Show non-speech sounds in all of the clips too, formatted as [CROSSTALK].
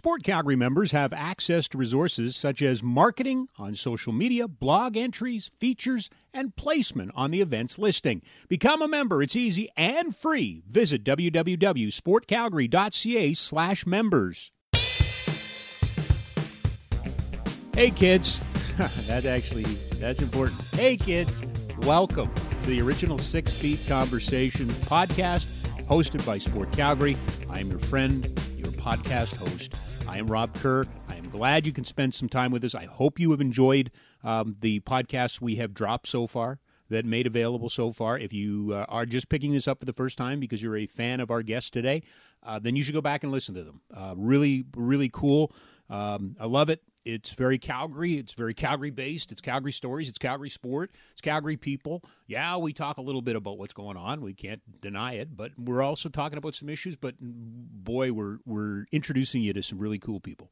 Sport Calgary members have access to resources such as marketing on social media, blog entries, features, and placement on the event's listing. Become a member. It's easy and free. Visit www.sportcalgary.ca slash members. Hey kids. [LAUGHS] that actually that's important. Hey kids, welcome to the original Six Feet Conversation podcast hosted by Sport Calgary. I am your friend, your podcast host. I am Rob Kerr. I am glad you can spend some time with us. I hope you have enjoyed um, the podcasts we have dropped so far that made available so far. If you uh, are just picking this up for the first time because you're a fan of our guest today, uh, then you should go back and listen to them. Uh, really, really cool. Um, I love it. It's very Calgary. It's very Calgary based. It's Calgary stories. It's Calgary sport. It's Calgary people. Yeah, we talk a little bit about what's going on. We can't deny it, but we're also talking about some issues. But boy, we're we're introducing you to some really cool people,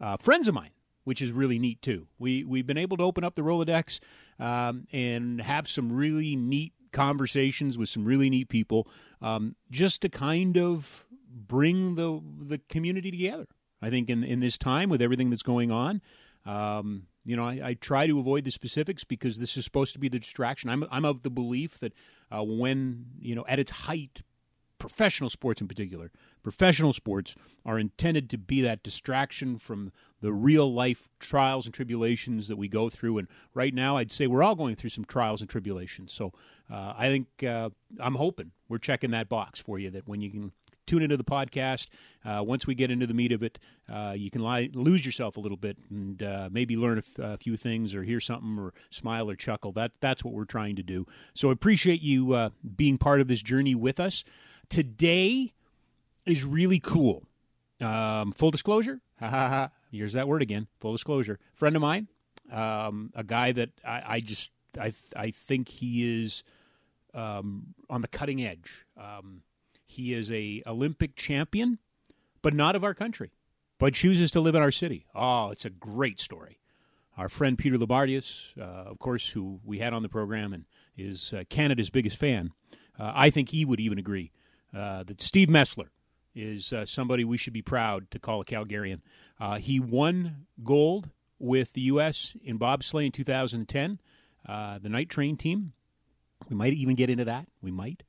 uh, friends of mine, which is really neat too. We we've been able to open up the Rolodex um, and have some really neat conversations with some really neat people, um, just to kind of bring the the community together. I think in in this time with everything that's going on, um, you know, I, I, try to avoid the specifics because this is supposed to be the distraction. I'm I'm of the belief that uh, when you know at its height, professional sports in particular, professional sports are intended to be that distraction from the real life trials and tribulations that we go through. And right now, I'd say we're all going through some trials and tribulations. So uh, I think uh, I'm hoping we're checking that box for you that when you can tune into the podcast. Uh, once we get into the meat of it, uh, you can lie, lose yourself a little bit and uh, maybe learn a, f- a few things or hear something or smile or chuckle. That that's what we're trying to do. So I appreciate you uh, being part of this journey with us. Today is really cool. Um, full disclosure, [LAUGHS] ha ha ha. Here's that word again. Full disclosure. Friend of mine, um, a guy that I, I just I I think he is um, on the cutting edge. Um, he is a Olympic champion, but not of our country, but chooses to live in our city. Oh, it's a great story. Our friend Peter Loubardias, uh, of course, who we had on the program and is uh, Canada's biggest fan, uh, I think he would even agree uh, that Steve Mesler is uh, somebody we should be proud to call a Calgarian. Uh, he won gold with the U.S. in bobsleigh in 2010, the night train team. We might even get into that. We might.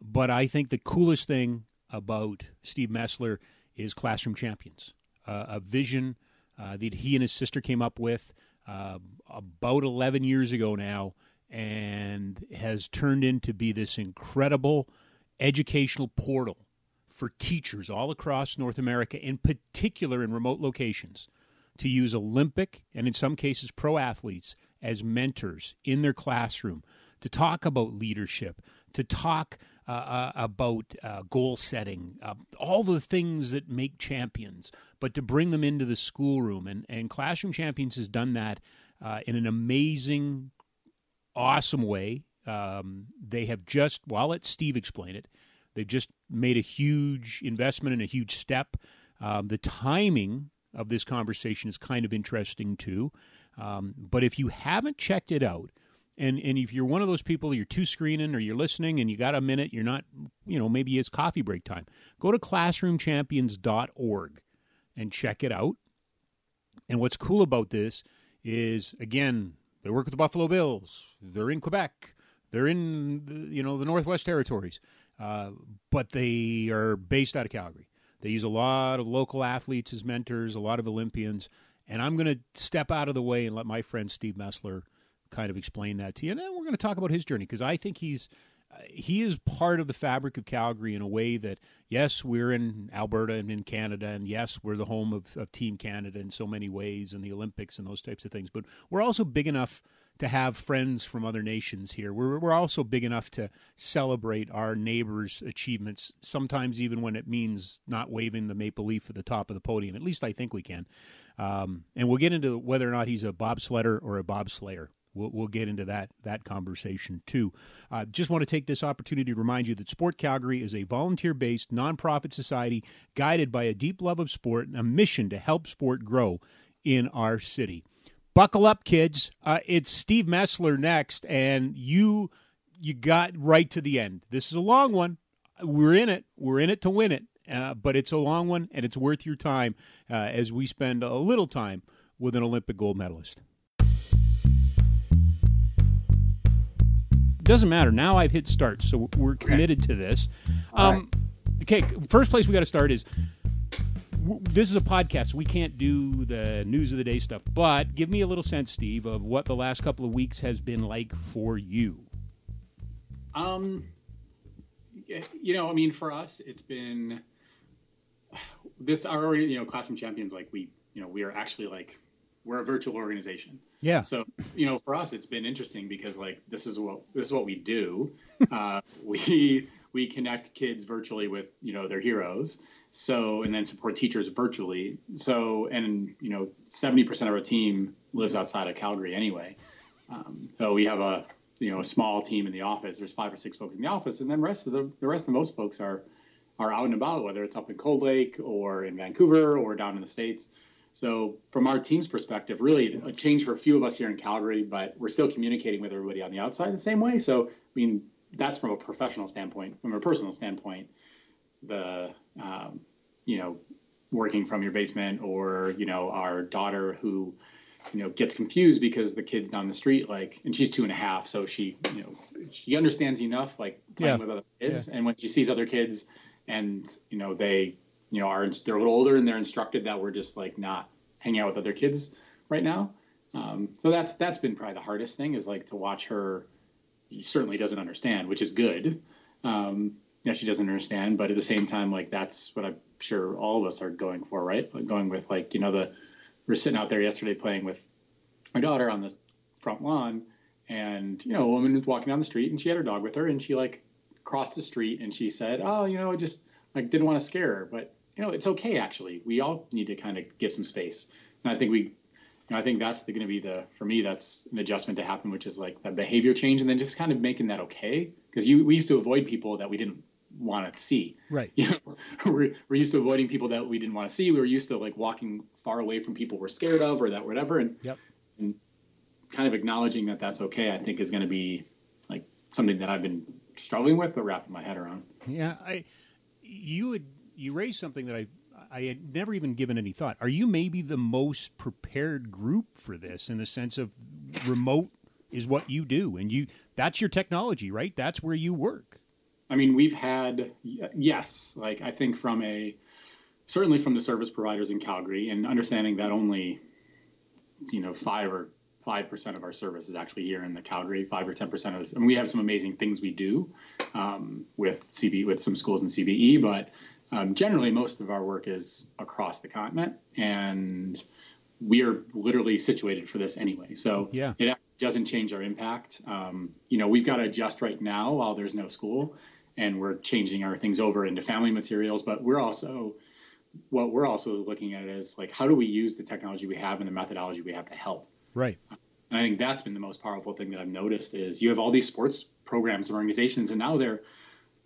But I think the coolest thing about Steve Mesler is Classroom Champions, uh, a vision uh, that he and his sister came up with uh, about 11 years ago now and has turned into be this incredible educational portal for teachers all across North America, in particular in remote locations, to use Olympic and in some cases pro athletes as mentors in their classroom to talk about leadership, to talk uh, about uh, goal setting, uh, all the things that make champions, but to bring them into the schoolroom. And, and Classroom Champions has done that uh, in an amazing, awesome way. Um, they have just, well, I'll let Steve explain it. They've just made a huge investment and a huge step. Um, the timing of this conversation is kind of interesting too. Um, but if you haven't checked it out, and and if you're one of those people you're two screening or you're listening and you got a minute you're not you know maybe it's coffee break time. Go to classroomchampions.org and check it out. And what's cool about this is again they work with the buffalo bills. They're in quebec. They're in you know the northwest territories. Uh, but they are based out of calgary. They use a lot of local athletes as mentors a lot of olympians. And i'm going to step out of the way and let my friend steve mesler kind of explain that to you. And then we're going to talk about his journey because I think he's uh, he is part of the fabric of Calgary in a way that yes, we're in Alberta and in Canada, and yes, we're the home of, of Team Canada in so many ways, and the Olympics and those types of things. But we're also big enough to have friends from other nations here. We're we're also big enough to celebrate our neighbors' achievements. Sometimes even when it means not waving the maple leaf at the top of the podium. At least I think we can. Um, and we'll get into whether or not he's a bobsledder or a bobslayer. We'll, we'll get into that that conversation too. Uh, just want to take this opportunity to remind you that Sport Calgary is a volunteer based nonprofit society guided by a deep love of sport and a mission to help sport grow in our city. Buckle up, kids! Uh, it's Steve Mesler next, and you you got right to the end. This is a long one. We're in it. We're in it to win it, uh, but it's a long one, and it's worth your time uh, as we spend a little time with an Olympic gold medalist. Doesn't matter. Now I've hit start, so we're committed to this. Um, okay, first place we got to start is this is a podcast. We can't do the news of the day stuff, but give me a little sense, Steve, of what the last couple of weeks has been like for you. Um, you know, I mean, for us, it's been this our you know classroom champions. Like we, you know, we are actually like we're a virtual organization. Yeah. So you know, for us, it's been interesting because like this is what this is what we do. [LAUGHS] uh, we we connect kids virtually with you know their heroes. So and then support teachers virtually. So and you know, seventy percent of our team lives outside of Calgary anyway. Um, so we have a you know a small team in the office. There's five or six folks in the office, and then rest of the the rest of the most folks are are out and about, whether it's up in Cold Lake or in Vancouver or down in the states. So from our team's perspective, really a change for a few of us here in Calgary, but we're still communicating with everybody on the outside the same way. So I mean that's from a professional standpoint. From a personal standpoint, the um, you know working from your basement or you know our daughter who you know gets confused because the kids down the street like and she's two and a half so she you know she understands enough like playing yeah. with other kids yeah. and when she sees other kids and you know they you know are they're a little older and they're instructed that we're just like not hanging out with other kids right now. Um, so that's that's been probably the hardest thing is like to watch her. She certainly doesn't understand which is good. Um, yeah she doesn't understand but at the same time like that's what i'm sure all of us are going for right? Like going with like you know the we're sitting out there yesterday playing with my daughter on the front lawn, and you know, a woman was walking down the street, and she had her dog with her, and she like crossed the street, and she said, "Oh, you know, just like didn't want to scare her, but you know, it's okay actually. We all need to kind of give some space." And I think we, you know, I think that's going to be the for me that's an adjustment to happen, which is like that behavior change, and then just kind of making that okay because you we used to avoid people that we didn't want to see. Right. You know, [LAUGHS] we're, we're used to avoiding people that we didn't want to see. We were used to like walking far away from people we're scared of or that whatever. And, yep. and kind of acknowledging that that's okay, I think is going to be like something that I've been struggling with, but wrapping my head around. Yeah. I, you would, you raised something that I, I had never even given any thought. Are you maybe the most prepared group for this in the sense of remote is what you do and you that's your technology, right? That's where you work. I mean, we've had yes, like I think from a certainly from the service providers in Calgary, and understanding that only you know five or five percent of our service is actually here in the Calgary. Five or ten percent of this, and we have some amazing things we do um, with CB with some schools in CBE, but um, generally most of our work is across the continent, and we are literally situated for this anyway. So yeah. it doesn't change our impact. Um, you know, we've got to adjust right now while there's no school and we're changing our things over into family materials but we're also what we're also looking at is like how do we use the technology we have and the methodology we have to help right and i think that's been the most powerful thing that i've noticed is you have all these sports programs and organizations and now they're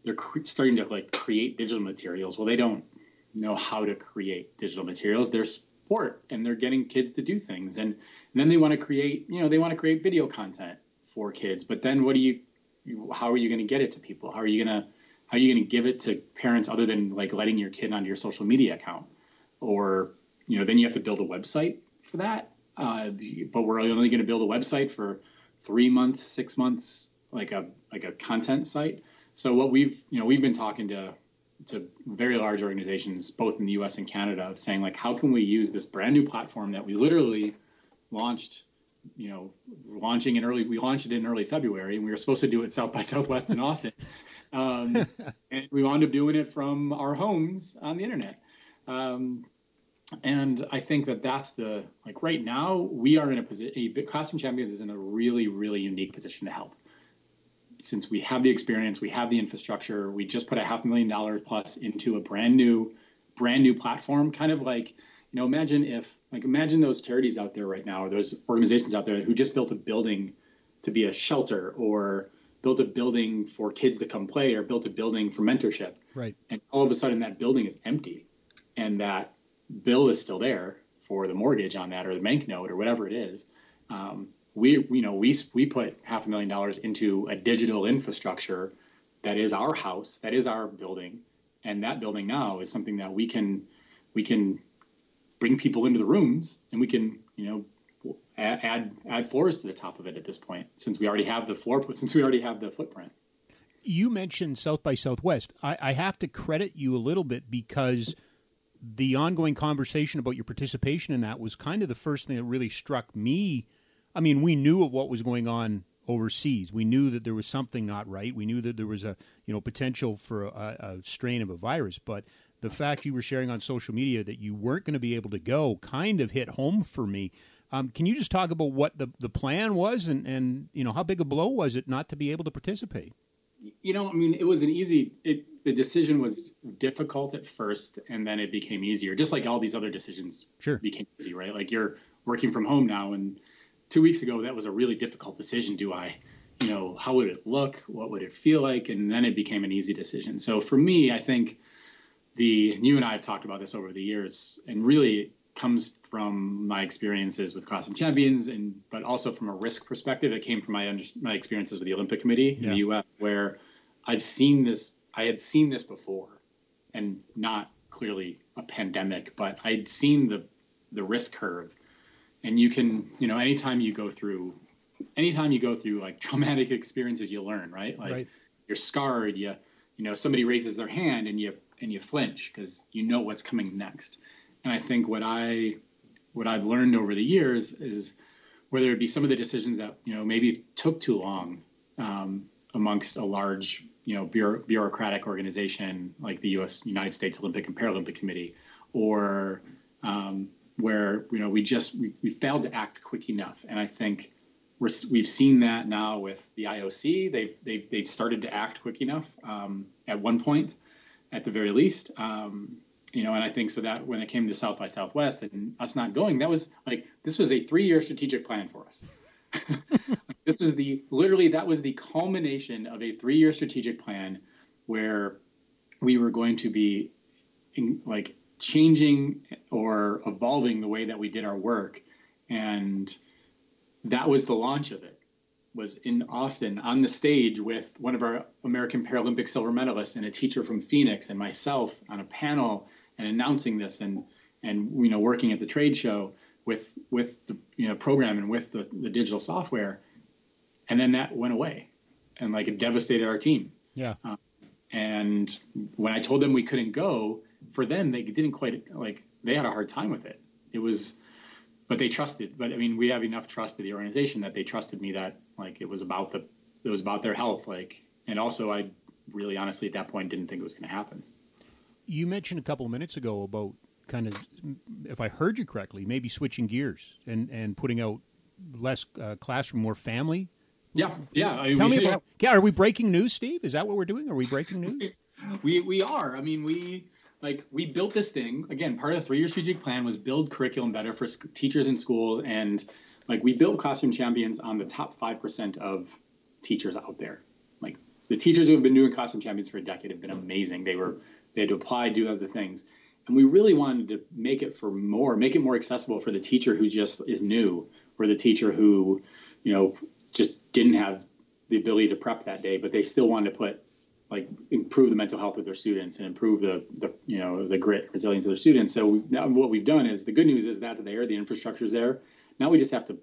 they're cre- starting to like create digital materials well they don't know how to create digital materials they're sport and they're getting kids to do things and, and then they want to create you know they want to create video content for kids but then what do you how are you going to get it to people? How are you going to how are you going to give it to parents other than like letting your kid onto your social media account? Or you know, then you have to build a website for that. Uh, but we're only going to build a website for three months, six months, like a like a content site. So what we've you know we've been talking to to very large organizations both in the U.S. and Canada of saying like how can we use this brand new platform that we literally launched you know, launching in early, we launched it in early February and we were supposed to do it South by [LAUGHS] Southwest in Austin. Um, [LAUGHS] and we wound up doing it from our homes on the internet. Um, and I think that that's the, like right now, we are in a position, Classroom Champions is in a really, really unique position to help. Since we have the experience, we have the infrastructure, we just put a half million dollars plus into a brand new, brand new platform, kind of like, you know, imagine if, like, imagine those charities out there right now, or those organizations out there who just built a building to be a shelter, or built a building for kids to come play, or built a building for mentorship. Right. And all of a sudden, that building is empty, and that bill is still there for the mortgage on that, or the bank note, or whatever it is. Um, we, you know, we we put half a million dollars into a digital infrastructure that is our house, that is our building, and that building now is something that we can we can bring people into the rooms and we can you know add add floors to the top of it at this point since we already have the floor [LAUGHS] since we already have the footprint you mentioned south by southwest i, I have to credit you a little bit because the ongoing conversation about your participation in that was kind of the first thing that really struck me i mean we knew of what was going on overseas we knew that there was something not right we knew that there was a you know potential for a, a strain of a virus but the fact you were sharing on social media that you weren't going to be able to go kind of hit home for me. Um, can you just talk about what the, the plan was and, and you know how big a blow was it not to be able to participate? You know, I mean, it was an easy. It, the decision was difficult at first, and then it became easier. Just like all these other decisions sure. became easy, right? Like you're working from home now, and two weeks ago that was a really difficult decision. Do I, you know, how would it look? What would it feel like? And then it became an easy decision. So for me, I think the you and I have talked about this over the years, and really comes from my experiences with Classroom Champions, and but also from a risk perspective, it came from my under, my experiences with the Olympic Committee yeah. in the U.S., where I've seen this. I had seen this before, and not clearly a pandemic, but I'd seen the the risk curve, and you can you know anytime you go through anytime you go through like [LAUGHS] traumatic experiences, you learn, right? Like right. you're scarred, you you know somebody raises their hand and you and you flinch because you know what's coming next. And I think what I what I've learned over the years is whether it be some of the decisions that you know maybe took too long um, amongst a large you know bureau- bureaucratic organization like the U.S. United States Olympic and Paralympic Committee, or um, where you know we just we, we failed to act quick enough. And I think we're, we've seen that now with the IOC. They've they've they started to act quick enough um, at one point at the very least. Um, you know, and I think so that when it came to South by Southwest and us not going, that was like this was a three-year strategic plan for us. [LAUGHS] this was the literally that was the culmination of a three-year strategic plan where we were going to be in, like changing or evolving the way that we did our work, and that was the launch of it was in Austin on the stage with one of our American Paralympic silver medalists and a teacher from Phoenix and myself on a panel and announcing this and and you know working at the trade show with with the you know program and with the, the digital software and then that went away and like it devastated our team yeah um, and when I told them we couldn't go for them they didn't quite like they had a hard time with it it was but they trusted. But I mean, we have enough trust in the organization that they trusted me that like it was about the it was about their health. Like, and also I really honestly at that point didn't think it was going to happen. You mentioned a couple of minutes ago about kind of, if I heard you correctly, maybe switching gears and and putting out less uh, classroom, more family. Yeah, yeah. I Tell me about. Yeah, are we breaking news, Steve? Is that what we're doing? Are we breaking news? [LAUGHS] we we are. I mean, we like we built this thing again part of the three-year strategic plan was build curriculum better for sc- teachers in schools and like we built classroom champions on the top 5% of teachers out there like the teachers who have been doing classroom champions for a decade have been amazing they were they had to apply do other things. And we really wanted to make it for more make it more accessible for the teacher who just is new or the teacher who you know just didn't have the ability to prep that day but they still wanted to put like improve the mental health of their students and improve the, the you know the grit resilience of their students. So now what we've done is the good news is that's there the infrastructure is there. Now we just have to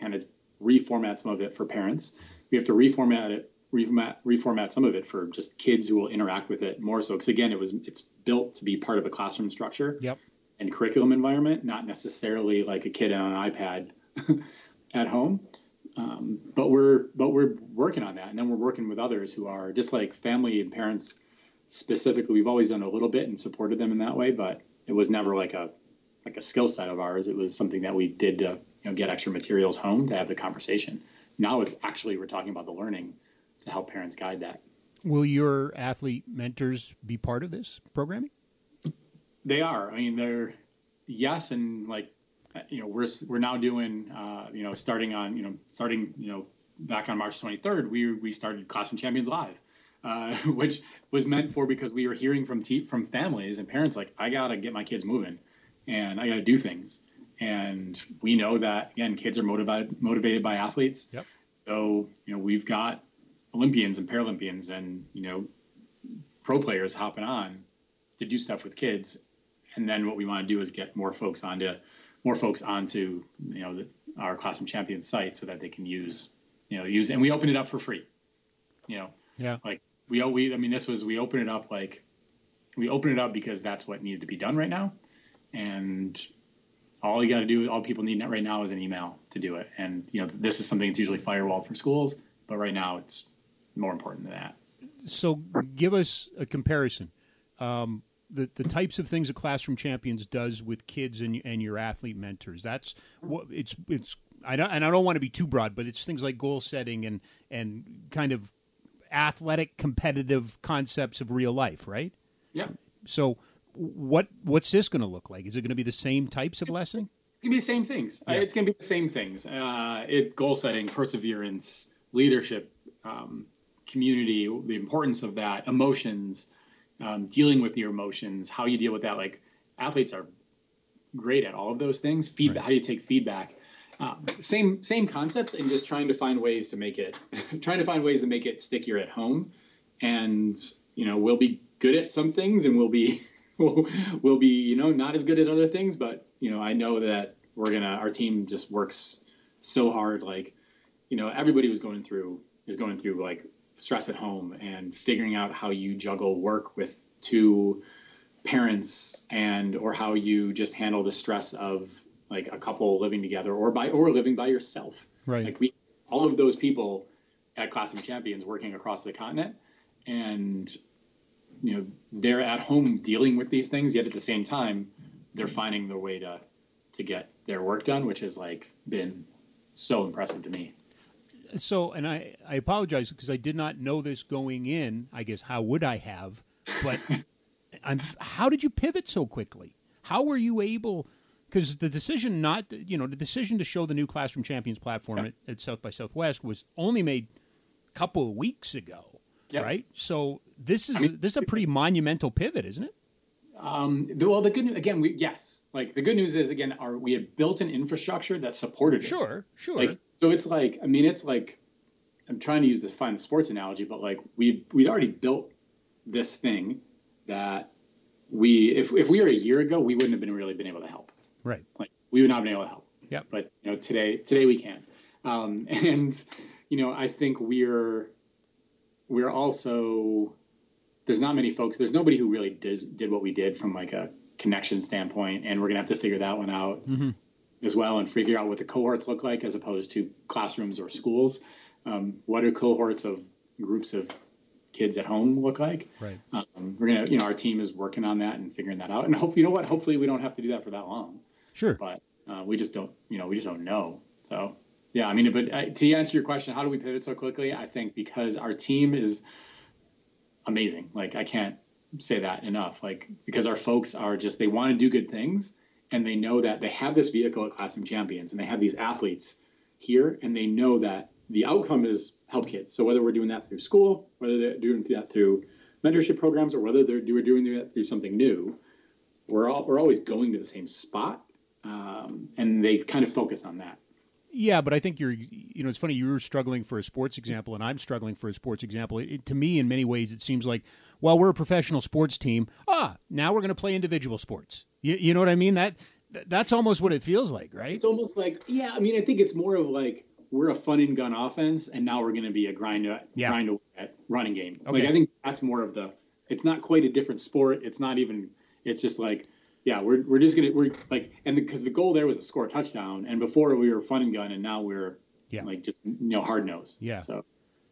kind of reformat some of it for parents. We have to reformat it reformat reformat some of it for just kids who will interact with it more so because again it was it's built to be part of a classroom structure yep. and curriculum environment not necessarily like a kid on an ipad [LAUGHS] at home um, but we're but we're working on that, and then we're working with others who are just like family and parents specifically. We've always done a little bit and supported them in that way, but it was never like a like a skill set of ours. It was something that we did to you know get extra materials home to have the conversation. Now it's actually we're talking about the learning to help parents guide that. Will your athlete mentors be part of this programming? They are. I mean, they're yes, and like you know, we're we're now doing, uh, you know, starting on, you know, starting, you know, back on March 23rd, we we started Classroom Champions Live, uh, [LAUGHS] which was meant for because we were hearing from te- from families and parents like, I gotta get my kids moving, and I gotta do things, and we know that again, kids are motivated motivated by athletes. Yep. So you know, we've got Olympians and Paralympians, and you know, pro players hopping on to do stuff with kids. And then what we want to do is get more folks onto more folks onto you know the, our Classroom Champions site so that they can use you know use and we open it up for free. You know, yeah, like we we I mean this was we open it up like we open it up because that's what needed to be done right now, and all you got to do, all people need right now is an email to do it. And you know, this is something that's usually firewall for schools, but right now it's more important than that. So, give us a comparison. Um, the, the types of things that Classroom Champions does with kids and and your athlete mentors. That's what it's it's. I don't and I don't want to be too broad, but it's things like goal setting and and kind of athletic competitive concepts of real life, right? Yeah. So what what's this going to look like? Is it going to be the same types of lesson? It's going to be the same things. Yeah. It's going to be the same things. Uh, it goal setting, perseverance, leadership, um, community, the importance of that, emotions, um, dealing with your emotions, how you deal with that. Like athletes are great at all of those things. Feedback. Right. How do you take feedback? Um, same same concepts, and just trying to find ways to make it, [LAUGHS] trying to find ways to make it stickier at home. And you know, we'll be good at some things, and we'll be [LAUGHS] we'll, we'll be you know not as good at other things. But you know, I know that we're gonna our team just works so hard. Like you know, everybody was going through is going through like stress at home and figuring out how you juggle work with two parents and or how you just handle the stress of like a couple living together or by or living by yourself. Right. Like we all of those people at classroom champions working across the continent and you know they're at home dealing with these things yet at the same time they're finding their way to to get their work done which has like been so impressive to me so and i i apologize because i did not know this going in i guess how would i have but [LAUGHS] I'm, how did you pivot so quickly how were you able because the decision not you know the decision to show the new classroom champions platform at, at south by southwest was only made a couple of weeks ago Yep. Right. So this is I mean, this is a pretty monumental pivot, isn't it? Um, the, well, the good news again, we yes, like the good news is again, our we have built an infrastructure that supported it. Sure, sure. Like, so it's like, I mean, it's like, I'm trying to use the find the sports analogy, but like we we'd already built this thing that we if if we were a year ago, we wouldn't have been really been able to help. Right. Like we would not have been able to help. Yeah. But you know, today today we can, um, [LAUGHS] and you know, I think we're we're also there's not many folks. There's nobody who really did did what we did from like a connection standpoint, and we're gonna have to figure that one out mm-hmm. As well, and figure out what the cohorts look like as opposed to classrooms or schools. Um, what do cohorts of groups of kids at home look like? Right. Um, we're gonna, you know, our team is working on that and figuring that out, and hope you know what. Hopefully, we don't have to do that for that long. Sure. But uh, we just don't, you know, we just don't know. So yeah, I mean, but uh, to answer your question, how do we pivot so quickly? I think because our team is amazing. Like I can't say that enough. Like because our folks are just they want to do good things and they know that they have this vehicle at Classroom Champions and they have these athletes here and they know that the outcome is help kids. So whether we're doing that through school, whether they're doing that through mentorship programs, or whether they're doing that through something new, we're all we're always going to the same spot, um, and they kind of focus on that. Yeah, but I think you're, you know, it's funny. You're struggling for a sports example, and I'm struggling for a sports example. It, it, to me, in many ways, it seems like, well, we're a professional sports team. Ah, now we're going to play individual sports. You, you know what I mean? That that's almost what it feels like, right? It's almost like, yeah. I mean, I think it's more of like we're a fun and gun offense, and now we're going to be a grind, yeah. grind at running game. Okay. Like I think that's more of the. It's not quite a different sport. It's not even. It's just like yeah, we're we're just gonna we're like and because the, the, goal there was to score a touchdown, and before we were fun and gun, and now we're yeah. like just you know hard nose. Yeah. So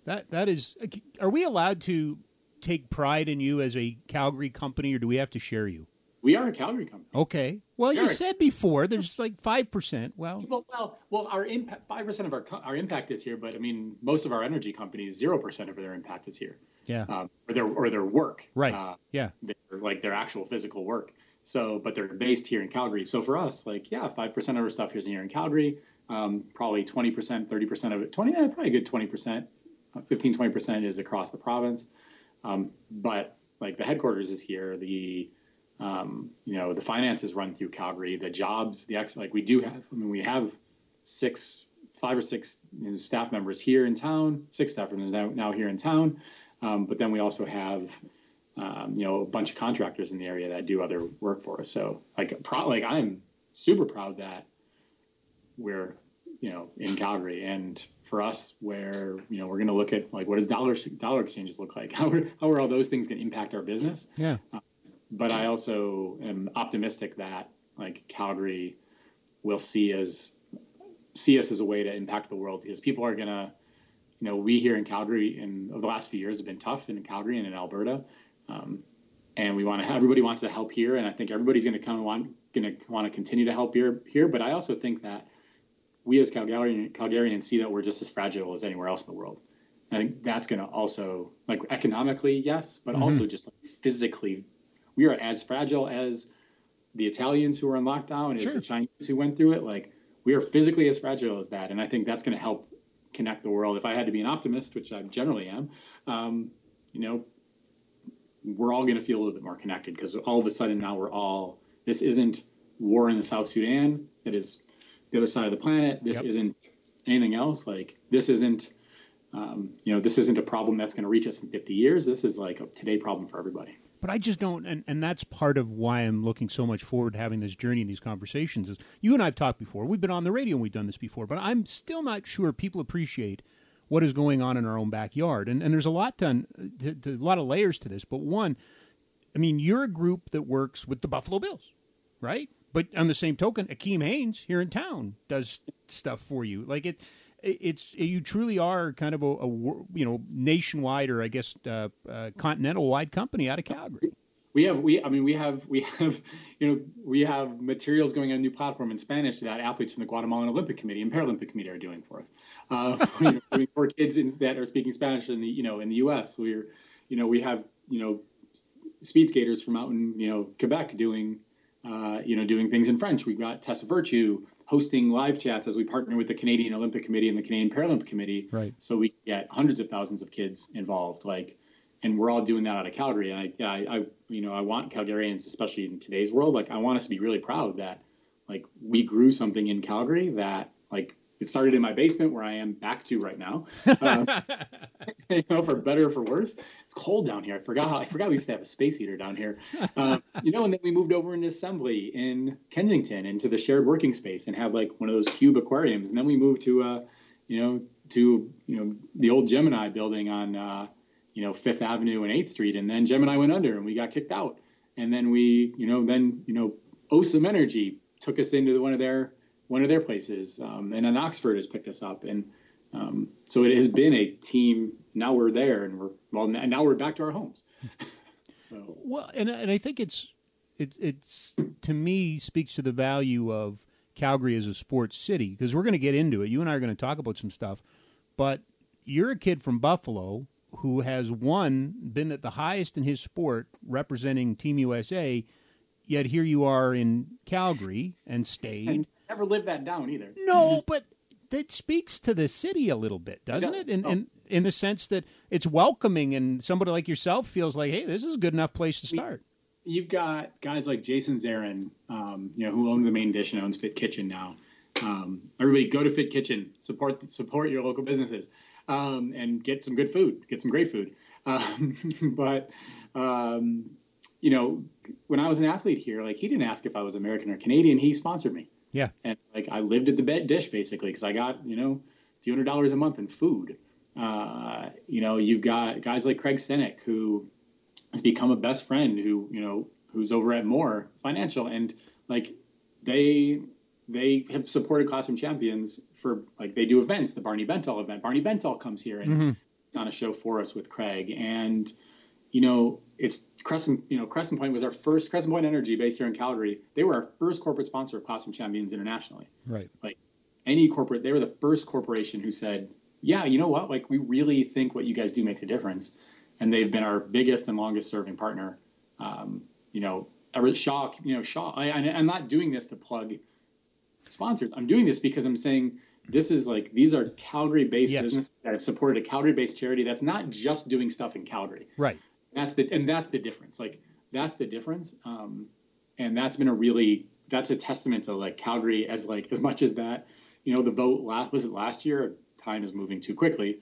that that is. Are we allowed to take pride in you as a Calgary company, or do we have to share you? We are a Calgary company. Okay. Well, you said before there's like five percent. Well, well, well, well, our impact five percent of our our impact is here, but I mean, most of our energy companies zero percent of their impact is here. Yeah. Um, or their or their work. Right. Uh, yeah. Their, like their actual physical work. So, but they're based here in Calgary. So for us, like, yeah, 5% of our stuff is here in Calgary. Um, probably 20%, 30% of it, 20, yeah, probably a good 20%, 15, 20% is across the province. Um, but like the headquarters is here. The, um, you know, the finances run through Calgary. The jobs, the ex, like we do have, I mean, we have six, five or six you know, staff members here in town, six staff members now, now here in town. Um, but then we also have um, you know, a bunch of contractors in the area that do other work for us. So like, pro- like I'm super proud that we're, you know, in Calgary and for us where, you know, we're going to look at like, what does dollar, dollar exchanges look like? [LAUGHS] How are, how are all those things going to impact our business? Yeah. Uh, but I also am optimistic that like Calgary will see as see us as a way to impact the world because people are gonna, you know, we here in Calgary in over the last few years have been tough in Calgary and in Alberta, um, and we want to. Everybody wants to help here, and I think everybody's going to come want going to want to continue to help here. Here, but I also think that we as Calgarian, Calgarians see that we're just as fragile as anywhere else in the world. I think that's going to also like economically, yes, but mm-hmm. also just like physically, we are as fragile as the Italians who are in lockdown, sure. as the Chinese who went through it. Like we are physically as fragile as that, and I think that's going to help connect the world. If I had to be an optimist, which I generally am, um, you know, we're all going to feel a little bit more connected because all of a sudden now we're all. This isn't war in the South Sudan. It is the other side of the planet. This yep. isn't anything else. Like this isn't. Um, you know, this isn't a problem that's going to reach us in 50 years. This is like a today problem for everybody. But I just don't, and, and that's part of why I'm looking so much forward to having this journey and these conversations. Is you and I've talked before. We've been on the radio and we've done this before, but I'm still not sure people appreciate what is going on in our own backyard. And and there's a lot done, to, to, a lot of layers to this. But one, I mean, you're a group that works with the Buffalo Bills, right? But on the same token, Akeem Haynes here in town does stuff for you. Like it, it's you truly are kind of a, a you know nationwide or I guess uh, uh, continental wide company out of Calgary. We have we I mean we have we have you know we have materials going on a new platform in Spanish that athletes from the Guatemalan Olympic Committee and Paralympic Committee are doing for us. Uh, [LAUGHS] you know, for kids in, that are speaking Spanish in the you know in the U.S. We're you know we have you know speed skaters from out in you know Quebec doing uh, you know doing things in French. We've got Tessa Virtue hosting live chats as we partner with the Canadian Olympic Committee and the Canadian Paralympic Committee. Right. So we get hundreds of thousands of kids involved. Like, and we're all doing that out of Calgary. And I, yeah, I, I, you know, I want Calgarians, especially in today's world, like I want us to be really proud that, like, we grew something in Calgary that, like, it started in my basement where I am back to right now. Um, [LAUGHS] you know, for better or for worse. It's cold down here. I forgot how I forgot we used to have a space heater down here. Um, [LAUGHS] you know, and then we moved over into assembly in Kensington into the shared working space and have like one of those cube aquariums. And then we moved to uh, you know, to you know the old Gemini building on uh, you know Fifth Avenue and Eighth Street, and then Gemini went under and we got kicked out. And then we, you know, then you know, Osum Energy took us into one of their one of their places, um, and then Oxford has picked us up, and um, so it has been a team. Now we're there, and we're well. Now we're back to our homes. [LAUGHS] so. Well, and and I think it's it's it's to me speaks to the value of Calgary as a sports city because we're going to get into it. You and I are going to talk about some stuff, but you're a kid from Buffalo who has won, been at the highest in his sport, representing Team USA. Yet here you are in Calgary and stayed never lived that down either. No, [LAUGHS] but that speaks to the city a little bit, doesn't it? Does. it? In, oh. in, in the sense that it's welcoming, and somebody like yourself feels like, hey, this is a good enough place to start. You've got guys like Jason Zaran, um, you know, who own the main dish and owns Fit Kitchen now. Um, everybody, go to Fit Kitchen, support support your local businesses, um, and get some good food, get some great food. Um, [LAUGHS] but um, you know, when I was an athlete here, like he didn't ask if I was American or Canadian. He sponsored me. Yeah. And like I lived at the bed dish basically because I got, you know, a few hundred dollars a month in food. Uh, you know, you've got guys like Craig Sinek who has become a best friend who, you know, who's over at More Financial and like they they have supported classroom champions for like they do events, the Barney Bentall event. Barney Bentall comes here and mm-hmm. it's on a show for us with Craig. And, you know, it's Crescent, you know, Crescent Point was our first Crescent Point Energy based here in Calgary. They were our first corporate sponsor of Classroom Champions internationally. Right. Like any corporate, they were the first corporation who said, "Yeah, you know what? Like we really think what you guys do makes a difference," and they've been our biggest and longest serving partner. Um, you know, Shaw, you know, Shaw. I, I'm not doing this to plug sponsors. I'm doing this because I'm saying this is like these are Calgary-based yes. businesses that have supported a Calgary-based charity that's not just doing stuff in Calgary. Right. That's the and that's the difference. Like that's the difference. Um, and that's been a really that's a testament to like Calgary as like as much as that you know the vote last was it last year time is moving too quickly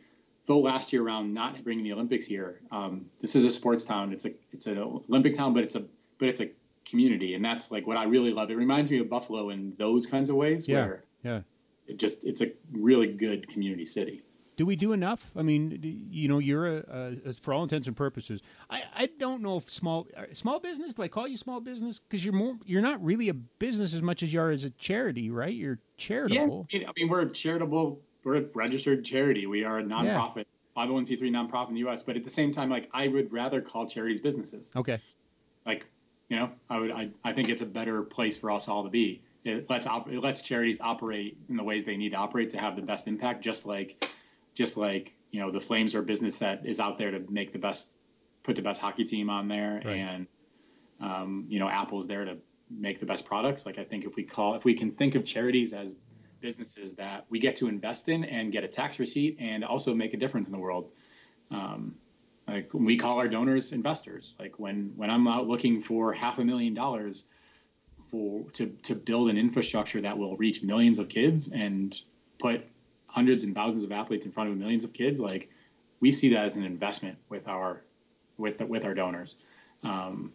vote last year around not bringing the Olympics here. Um, this is a sports town. It's a it's an Olympic town, but it's a but it's a community, and that's like what I really love. It reminds me of Buffalo in those kinds of ways. Yeah, where yeah. It just it's a really good community city. Do we do enough? I mean, you know, you're a, a for all intents and purposes. I, I don't know if small uh, small business. Do I call you small business? Because you're more you're not really a business as much as you are as a charity, right? You're charitable. Yeah, I mean, we're a charitable. We're a registered charity. We are a nonprofit, yeah. 501c3 nonprofit in the U.S. But at the same time, like I would rather call charities businesses. Okay. Like, you know, I would. I, I think it's a better place for us all to be. It lets op- it lets charities operate in the ways they need to operate to have the best impact. Just like just like you know the Flames are a business that is out there to make the best, put the best hockey team on there, right. and um, you know Apple's there to make the best products. Like I think if we call if we can think of charities as businesses that we get to invest in and get a tax receipt and also make a difference in the world. Um, like we call our donors investors. Like when when I'm out looking for half a million dollars for to to build an infrastructure that will reach millions of kids and put hundreds and thousands of athletes in front of millions of kids, like we see that as an investment with our with with our donors. Um,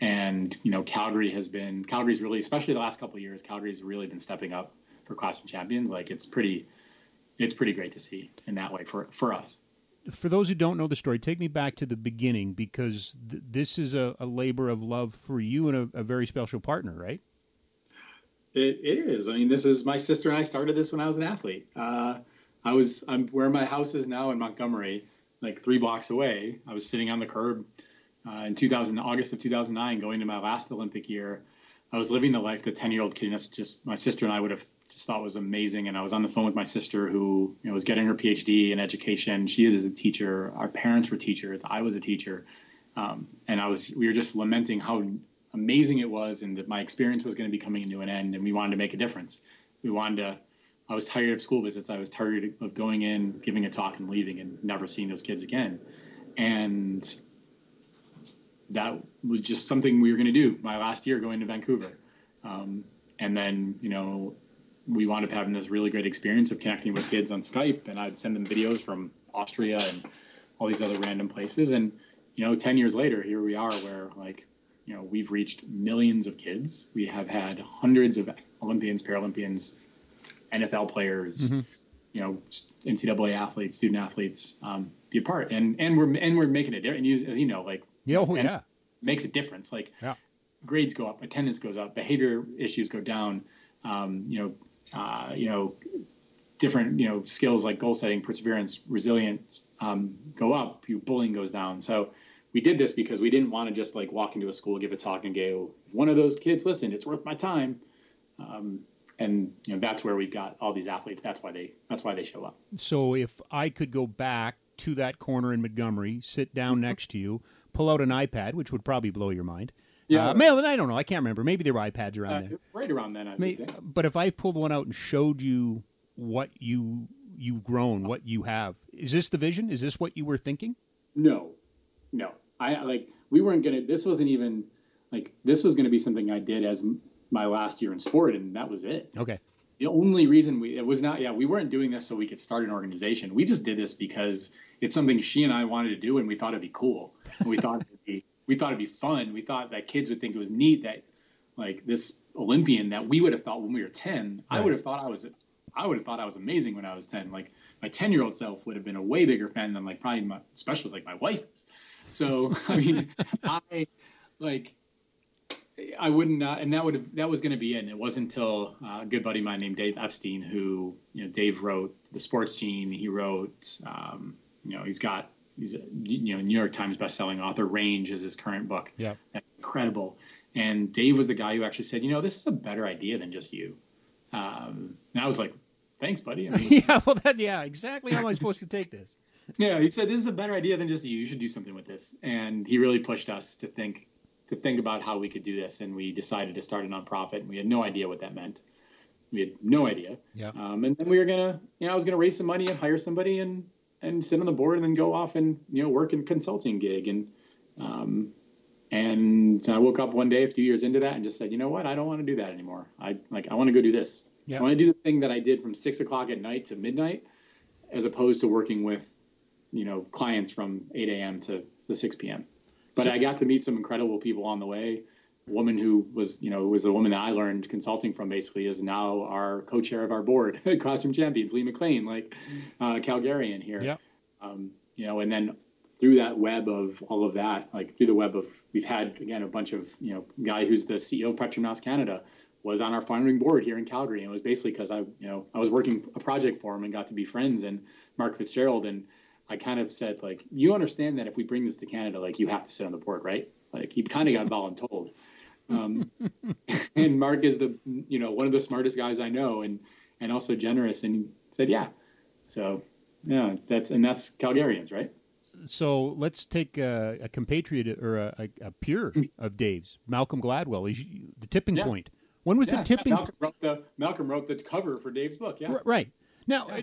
and you know, Calgary has been Calgary's really, especially the last couple of years, Calgary's really been stepping up for classroom champions. Like it's pretty, it's pretty great to see in that way for for us. For those who don't know the story, take me back to the beginning because th- this is a, a, labor of love for you and a, a very special partner, right? It, is. I mean, this is my sister and I started this when I was an athlete. Uh, I was I'm where my house is now in Montgomery, like three blocks away. I was sitting on the curb uh, in 2000 August of 2009, going to my last Olympic year. I was living the life that 10 year old kid. That's just my sister and I would have just thought was amazing. And I was on the phone with my sister who you know, was getting her PhD in education. She is a teacher. Our parents were teachers. I was a teacher. Um, and I was we were just lamenting how amazing it was and that my experience was going to be coming to an end and we wanted to make a difference. We wanted to, I was tired of school visits. I was tired of going in, giving a talk and leaving and never seeing those kids again. And that was just something we were going to do my last year going to Vancouver. Um, and then, you know, we wound up having this really great experience of connecting with kids on Skype and I'd send them videos from Austria and all these other random places. And, you know, 10 years later, here we are where like you know, we've reached millions of kids. We have had hundreds of Olympians, Paralympians, NFL players, mm-hmm. you know, NCAA athletes, student athletes um, be a part, and and we're and we're making a difference. As you know, like yeah, oh, yeah, makes a difference. Like yeah. grades go up, attendance goes up, behavior issues go down. Um, you know, uh, you know, different you know skills like goal setting, perseverance, resilience um, go up. bullying goes down. So we did this because we didn't want to just like walk into a school, give a talk, and go, if one of those kids listen, it's worth my time. Um, and you know that's where we've got all these athletes. That's why they that's why they show up. So if I could go back to that corner in Montgomery, sit down mm-hmm. next to you, pull out an iPad, which would probably blow your mind. Yeah, uh, maybe, I don't know. I can't remember. Maybe there were iPads around uh, there. Right around then, I maybe, But if I pulled one out and showed you what you you've grown, what you have, is this the vision? Is this what you were thinking? No, no. I like we weren't gonna. This wasn't even like this was gonna be something I did as my last year in sport, and that was it. Okay. The only reason we it was not yeah we weren't doing this so we could start an organization. We just did this because it's something she and I wanted to do, and we thought it'd be cool. we thought it'd be [LAUGHS] we thought it'd be fun. We thought that kids would think it was neat that like this Olympian that we would have thought when we were ten. Right. I would have thought I was I would have thought I was amazing when I was 10. Like my 10 year old self would have been a way bigger fan than like probably my, especially like my wife is. So [LAUGHS] I mean, I like I wouldn't, not, and that would have, that was going to be it. And it wasn't until uh, a good buddy of mine named Dave Epstein, who you know Dave wrote the Sports Gene. He wrote, um, you know, he's got he's a you know New York Times bestselling author. Range is his current book. Yeah, that's incredible. And Dave was the guy who actually said, you know, this is a better idea than just you. Um, and I was like, thanks, buddy. I mean, [LAUGHS] yeah, well, that yeah, exactly. How am I supposed to take this? Yeah, he said this is a better idea than just you. You should do something with this, and he really pushed us to think to think about how we could do this. And we decided to start a nonprofit. And we had no idea what that meant. We had no idea. Yeah. Um, and then we were gonna, you know, I was gonna raise some money and hire somebody and and sit on the board and then go off and you know work in consulting gig and um, and I woke up one day a few years into that and just said, you know what, I don't want to do that anymore. I like I want to go do this. Yeah. I want to do the thing that I did from six o'clock at night to midnight, as opposed to working with you know clients from 8 a.m. to, to 6 p.m. But I got to meet some incredible people on the way. A woman who was, you know, was the woman that I learned consulting from basically is now our co-chair of our board, [LAUGHS] Classroom Champions, Lee McLean, like uh, Calgarian here. Yeah. Um, you know, and then through that web of all of that, like through the web of, we've had again a bunch of, you know, guy who's the CEO of Petronas Canada was on our funding board here in Calgary, and it was basically because I, you know, I was working a project for him and got to be friends and Mark Fitzgerald and I kind of said like, you understand that if we bring this to Canada, like you have to sit on the board, right? Like he kind of got voluntold. Um, [LAUGHS] and Mark is the you know one of the smartest guys I know, and and also generous, and said yeah. So yeah, that's and that's Calgarians, right? So let's take a, a compatriot or a, a, peer of Dave's, Malcolm Gladwell. He's the tipping yeah. point. When was yeah, the tipping? Malcolm wrote the Malcolm wrote the cover for Dave's book. Yeah, right. Now, yeah.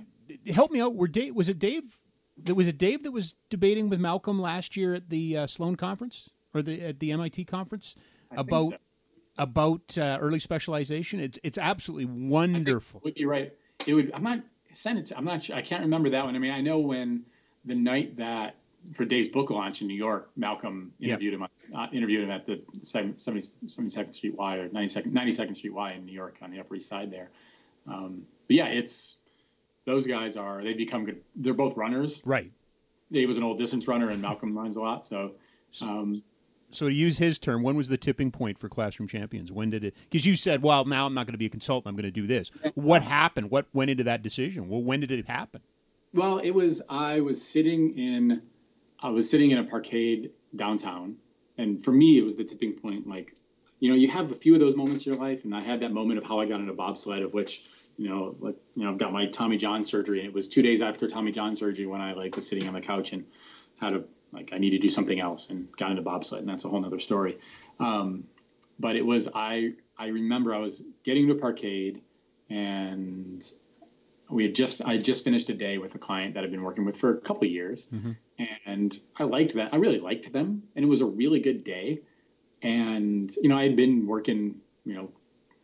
uh, help me out. Were Dave was it Dave? Was it Dave that was debating with Malcolm last year at the uh, Sloan conference or the at the MIT conference I about so. about uh, early specialization? It's it's absolutely wonderful. Would be right. It would. I'm not sent it. To, I'm not. Sure, I can't remember that one. I mean, I know when the night that for Dave's book launch in New York, Malcolm interviewed yep. him. Uh, interviewed him at the 70, 72nd Street Y or 92nd, 92nd Street Y in New York on the Upper East Side there. Um, but yeah, it's those guys are they become good. They're both runners. Right. He was an old distance runner, and Malcolm runs a lot. So. Um, so to use his term, when was the tipping point for Classroom Champions? When did it? Because you said, "Well, now I'm not going to be a consultant. I'm going to do this." What happened? What went into that decision? Well, when did it happen? Well, it was I was sitting in I was sitting in a parkade downtown, and for me, it was the tipping point. Like, you know, you have a few of those moments in your life, and I had that moment of how I got into bobsled, of which, you know, like, you know, I've got my Tommy John surgery, and it was two days after Tommy John surgery when I like was sitting on the couch and had a like I need to do something else, and got into bobsled, and that's a whole other story. Um, but it was I I remember I was getting to parkade, and we had just I just finished a day with a client that I've been working with for a couple years, mm-hmm. and I liked that. I really liked them, and it was a really good day. And you know, I had been working, you know,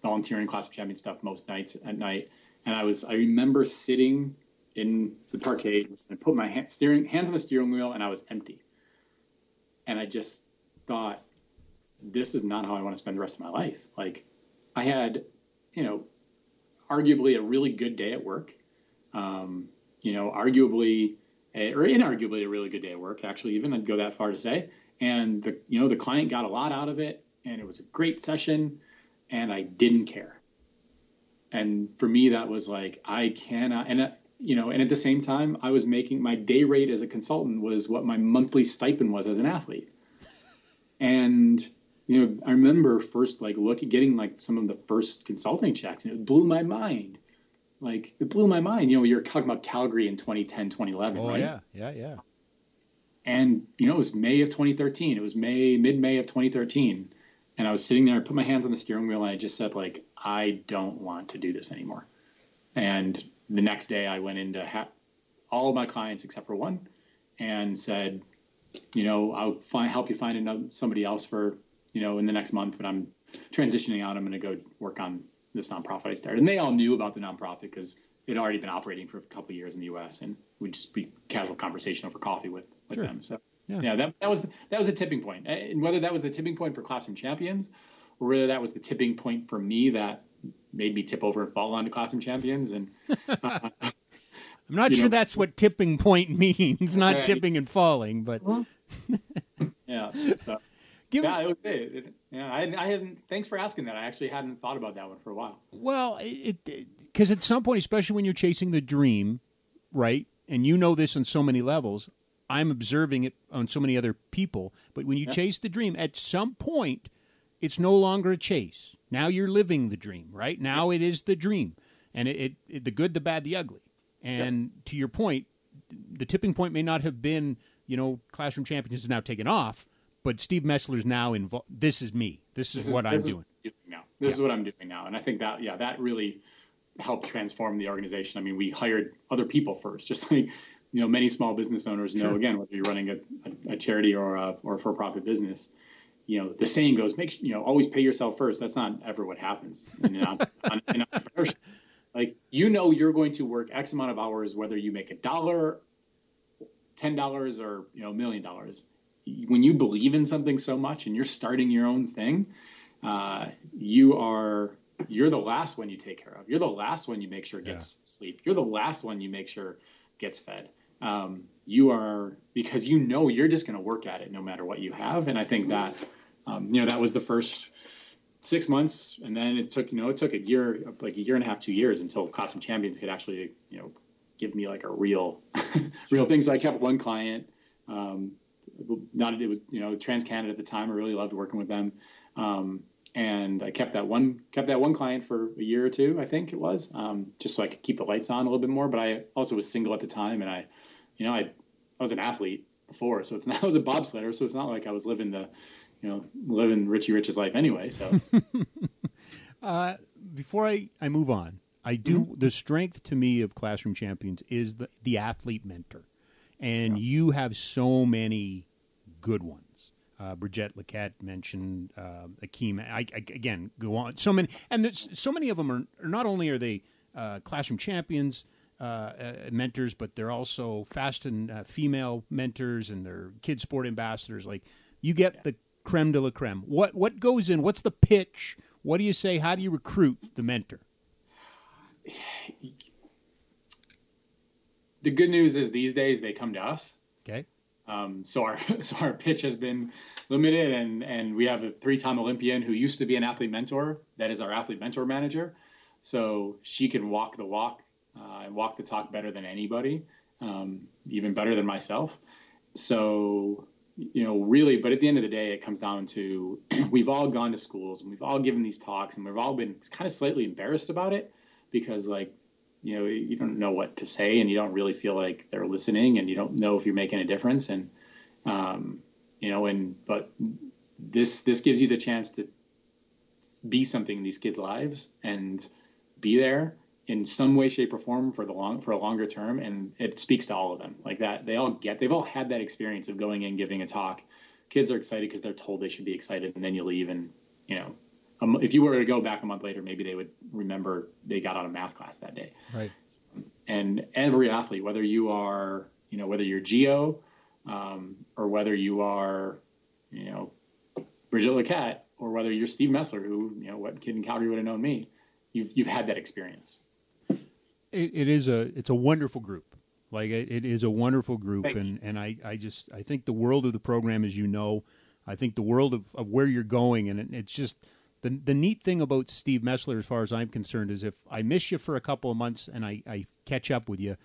volunteering class champion stuff most nights at night, and I was I remember sitting in the parkade and put my hand, steering hands on the steering wheel, and I was empty. And I just thought, this is not how I want to spend the rest of my life. Like, I had, you know, arguably a really good day at work. Um, you know, arguably a, or inarguably a really good day at work. Actually, even I'd go that far to say. And the you know the client got a lot out of it, and it was a great session, and I didn't care. And for me, that was like I cannot. And uh, you know, and at the same time, I was making my day rate as a consultant was what my monthly stipend was as an athlete. And you know, I remember first like looking, getting like some of the first consulting checks, and it blew my mind. Like it blew my mind. You know, you're talking about Calgary in 2010, 2011, oh, right? yeah, yeah, yeah. And you know, it was May of 2013. It was May, mid-May of 2013, and I was sitting there, I put my hands on the steering wheel, and I just said, like, I don't want to do this anymore. And the next day, I went into ha- all of my clients except for one, and said, you know, I'll find, help you find another, somebody else for you know, in the next month when I'm transitioning out, I'm going to go work on this nonprofit I started. And they all knew about the nonprofit because it had already been operating for a couple of years in the U.S. and we'd just be casual conversation over coffee with, with sure. them. So yeah. yeah, that, that was that was a tipping point. And whether that was the tipping point for Classroom Champions, or whether that was the tipping point for me that made me tip over and fall onto Classroom Champions, and [LAUGHS] uh, I'm not sure know, that's what tipping point [LAUGHS] means. Not right. tipping and falling, but [LAUGHS] yeah. So Give yeah, me... it was it. Yeah, I, I hadn't. Thanks for asking that. I actually hadn't thought about that one for a while. Well, it because at some point, especially when you're chasing the dream, right? And you know this on so many levels. I'm observing it on so many other people. But when you yeah. chase the dream, at some point, it's no longer a chase. Now you're living the dream, right? Now it is the dream, and it, it, it the good, the bad, the ugly. And yeah. to your point, the tipping point may not have been, you know, classroom champions is now taken off, but Steve Mesler's now involved. This is me. This is, this is what I'm doing. now. This yeah. is what I'm doing now, and I think that yeah, that really helped transform the organization. I mean, we hired other people first, [LAUGHS] just like you know many small business owners know. Sure. Again, whether you're running a, a, a charity or a or for-profit business, you know the saying goes, make you know always pay yourself first. That's not ever what happens in, [LAUGHS] in entrepreneurship. Like you know, you're going to work X amount of hours, whether you make a dollar ten dollars or you know a million dollars. When you believe in something so much and you're starting your own thing, uh, you are you're the last one you take care of. You're the last one you make sure gets yeah. sleep. You're the last one you make sure gets fed. Um, you are because you know you're just going to work at it no matter what you have. And I think that um, you know that was the first six months, and then it took you know it took a year, like a year and a half, two years until Classroom Champions could actually you know give me like a real [LAUGHS] real thing. So I kept one client. Um, not it was you know Trans Canada at the time. I really loved working with them. Um, and I kept that one kept that one client for a year or two, I think it was, um, just so I could keep the lights on a little bit more. But I also was single at the time, and I, you know, I, I was an athlete before, so it's not [LAUGHS] I was a bobsledder, so it's not like I was living the, you know, living Richie Rich's life anyway. So, [LAUGHS] uh, before I I move on, I do mm-hmm. the strength to me of Classroom Champions is the the athlete mentor, and yeah. you have so many good ones uh, Brigitte Lequette mentioned uh, Akeem. I, I, again, go on. So many, and there's so many of them are, are not only are they uh, classroom champions, mentors, but they're also fast and uh, female mentors, and they're KidSport ambassadors. Like you get the creme de la creme. What what goes in? What's the pitch? What do you say? How do you recruit the mentor? The good news is these days they come to us. Okay. Um, so our [LAUGHS] so our pitch has been limited, and and we have a three-time Olympian who used to be an athlete mentor. That is our athlete mentor manager. So she can walk the walk uh, and walk the talk better than anybody, um, even better than myself. So you know, really, but at the end of the day, it comes down to [CLEARS THROAT] we've all gone to schools and we've all given these talks, and we've all been kind of slightly embarrassed about it because like you know you don't know what to say and you don't really feel like they're listening and you don't know if you're making a difference and um, you know and but this this gives you the chance to be something in these kids lives and be there in some way shape or form for the long for a longer term and it speaks to all of them like that they all get they've all had that experience of going in giving a talk kids are excited because they're told they should be excited and then you leave and you know um, if you were to go back a month later, maybe they would remember they got out of math class that day. Right. And every athlete, whether you are, you know, whether you're Geo, um, or whether you are, you know, Brigitte Lequette, or whether you're Steve Mesler, who, you know, what kid in Calgary would have known me, you've you've had that experience. It, it is a it's a wonderful group. Like it, it is a wonderful group, Thank and you. and I I just I think the world of the program, as you know, I think the world of, of where you're going, and it, it's just the the neat thing about Steve Mesler, as far as I'm concerned, is if I miss you for a couple of months and I, I catch up with you,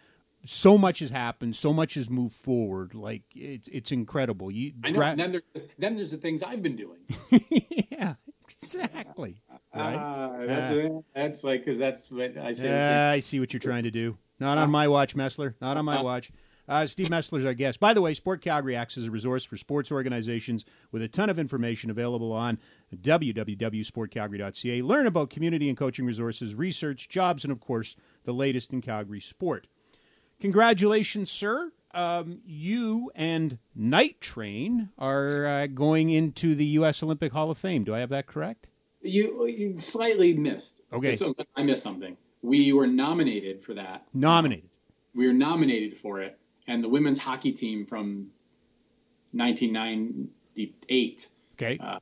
so much has happened, so much has moved forward. Like it's it's incredible. You I know. Gra- then, there, then there's the things I've been doing. [LAUGHS] yeah, exactly. Right? Uh, that's uh, that's like because that's what I say. Yeah, I see what you're trying to do. Not on my watch, Mesler. Not on my watch. Uh, Steve Mesler is our guest. By the way, Sport Calgary acts as a resource for sports organizations with a ton of information available on www.sportcalgary.ca. Learn about community and coaching resources, research, jobs, and of course, the latest in Calgary sport. Congratulations, sir. Um, you and Night Train are uh, going into the U.S. Olympic Hall of Fame. Do I have that correct? You, you slightly missed. Okay. So I missed something. We were nominated for that. Nominated. We were nominated for it and the women's hockey team from 1998. Okay. Uh,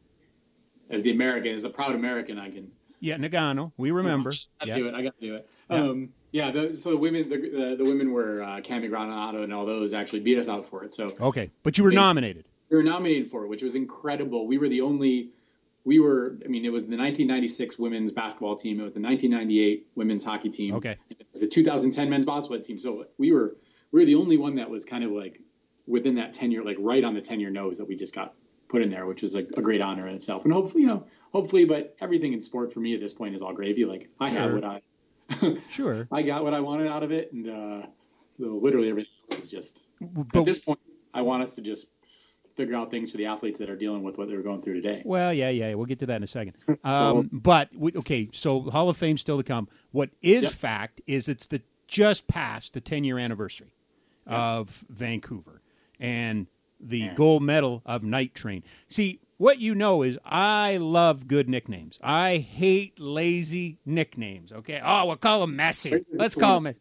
as the American, as the proud American, I can. Yeah, Nagano. We remember. I got to do it. I got to do it. Yeah. Um, yeah the, so the women, the, the, the women were uh, Cammi Granato and all those actually beat us out for it. So okay, but you were they, nominated. We were nominated for it, which was incredible. We were the only. We were. I mean, it was the 1996 women's basketball team. It was the 1998 women's hockey team. Okay. It was the 2010 men's basketball team. So we were we were the only one that was kind of like within that 10 year, like right on the 10 year nose that we just got put in there, which is a, a, great honor in itself. And hopefully, you know, hopefully, but everything in sport for me at this point is all gravy. Like I sure. have what I, [LAUGHS] sure, I got what I wanted out of it. And, uh, literally everything else is just, but, at this point, I want us to just figure out things for the athletes that are dealing with what they're going through today. Well, yeah, yeah, we'll get to that in a second. [LAUGHS] Um, but we, okay, so Hall of Fame still to come. What is yep. fact is it's the just past the 10 year anniversary of Vancouver and the yeah. gold medal of Night Train. See, what you know is I love good nicknames. I hate lazy nicknames. Okay. Oh, we'll call him Messi. Let's call him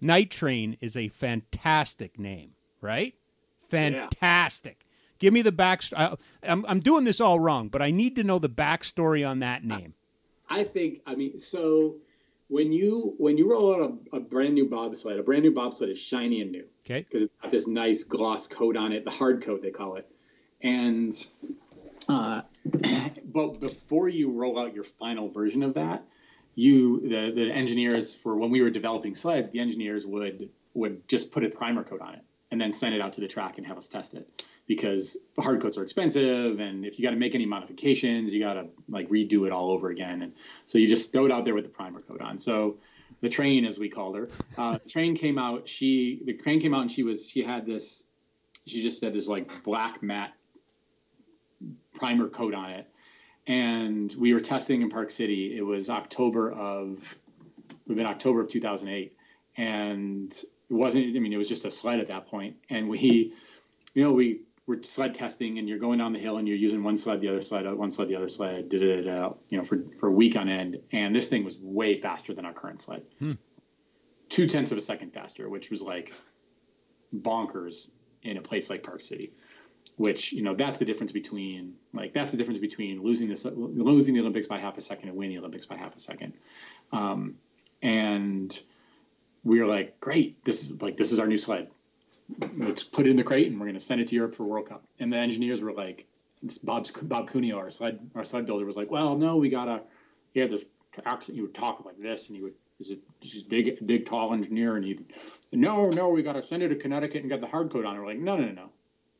Night Train is a fantastic name, right? Fantastic. Yeah. Give me the back. I'm I'm doing this all wrong, but I need to know the backstory on that name. I think. I mean, so when you when you roll out a, a brand new bobsled, a brand new bobsled is shiny and new. Okay. Because it's got this nice gloss coat on it, the hard coat they call it, and uh, [CLEARS THROAT] but before you roll out your final version of that, you the the engineers for when we were developing sleds, the engineers would would just put a primer coat on it and then send it out to the track and have us test it. Because hard coats are expensive and if you got to make any modifications you got to like redo it all over again. And so you just throw it out there with the primer coat on. So the train as we called her uh, train came out she the train came out and she was she had this she just had this like black matte primer coat on it and we were testing in park city it was october of we've been october of 2008 and it wasn't i mean it was just a sled at that point. and we you know we were sled testing and you're going down the hill and you're using one sled, the other sled, one sled, the other sled, da, da, da, you know, for, for a week on end. And this thing was way faster than our current sled. Hmm. Two tenths of a second faster, which was like bonkers in a place like Park City. Which you know that's the difference between like that's the difference between losing this losing the Olympics by half a second and winning the Olympics by half a second. Um, and we were like, great, this is like this is our new sled let's put it in the crate and we're going to send it to Europe for World Cup. And the engineers were like, Bob Bob Cuneo, our sled our sled builder, was like, well, no, we gotta. He had this accent. He would talk like this, and he would. He's a he's big, big, tall engineer, and he'd No, no, we gotta send it to Connecticut and get the hard coat on it. We're like, no, no, no, no,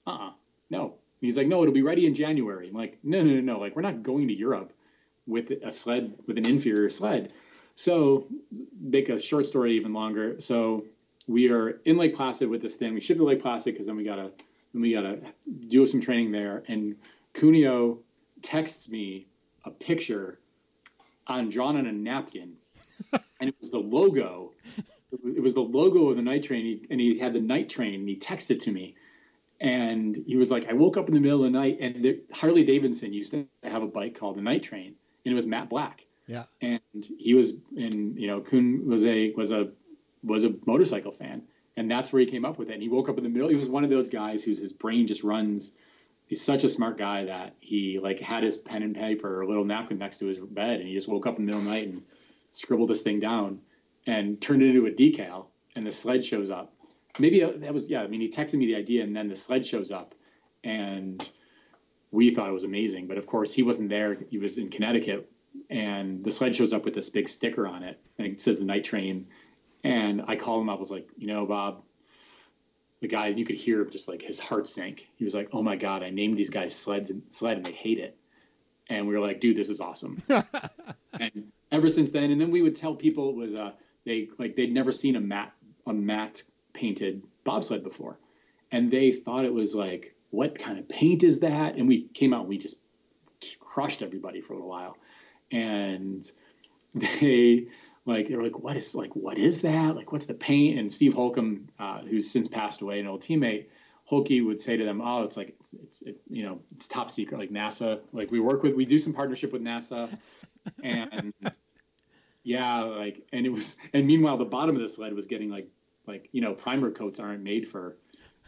uh, uh-uh, no. And he's like, no, it'll be ready in January. I'm like, no, no, no, no. Like, we're not going to Europe with a sled with an inferior sled. So, make a short story even longer. So we are in Lake Placid with this thing. We ship to Lake Placid because then we gotta then we gotta do some training there. And Cuneo texts me a picture on drawn on a napkin, [LAUGHS] and it was the logo. It was the logo of the night train, and he had the night train, and he texted to me. And he was like, I woke up in the middle of the night, and Harley Davidson used to have a bike called the Night Train, and it was matte black. Yeah. And he was, and you know, Kuhn was a was a was a motorcycle fan, and that's where he came up with it. And he woke up in the middle. He was one of those guys whose his brain just runs. He's such a smart guy that he like had his pen and paper or a little napkin next to his bed, and he just woke up in the middle of the night and scribbled this thing down and turned it into a decal. And the sled shows up. Maybe that was yeah. I mean, he texted me the idea, and then the sled shows up, and we thought it was amazing. But of course, he wasn't there. He was in Connecticut, and the sled shows up with this big sticker on it, and it says the night train and I called him up. I was like, you know, Bob, the guy, you could hear just like his heart sank. He was like, oh my God, I named these guys sleds and sled and they hate it. And we were like, dude, this is awesome. [LAUGHS] and ever since then, and then we would tell people it was, uh, they like, they'd never seen a matte, a matte painted bobsled before. And they thought it was like, what kind of paint is that? And we came out, and we just crushed everybody for a little while. And [LAUGHS] they, like they were like, what is like what is that? Like what's the paint? And Steve Holcomb, uh, who's since passed away, an old teammate, Holkey would say to them, "Oh, it's like it's, it's it, you know it's top secret, like NASA. Like we work with, we do some partnership with NASA, [LAUGHS] and yeah, like and it was. And meanwhile, the bottom of the sled was getting like like you know primer coats aren't made for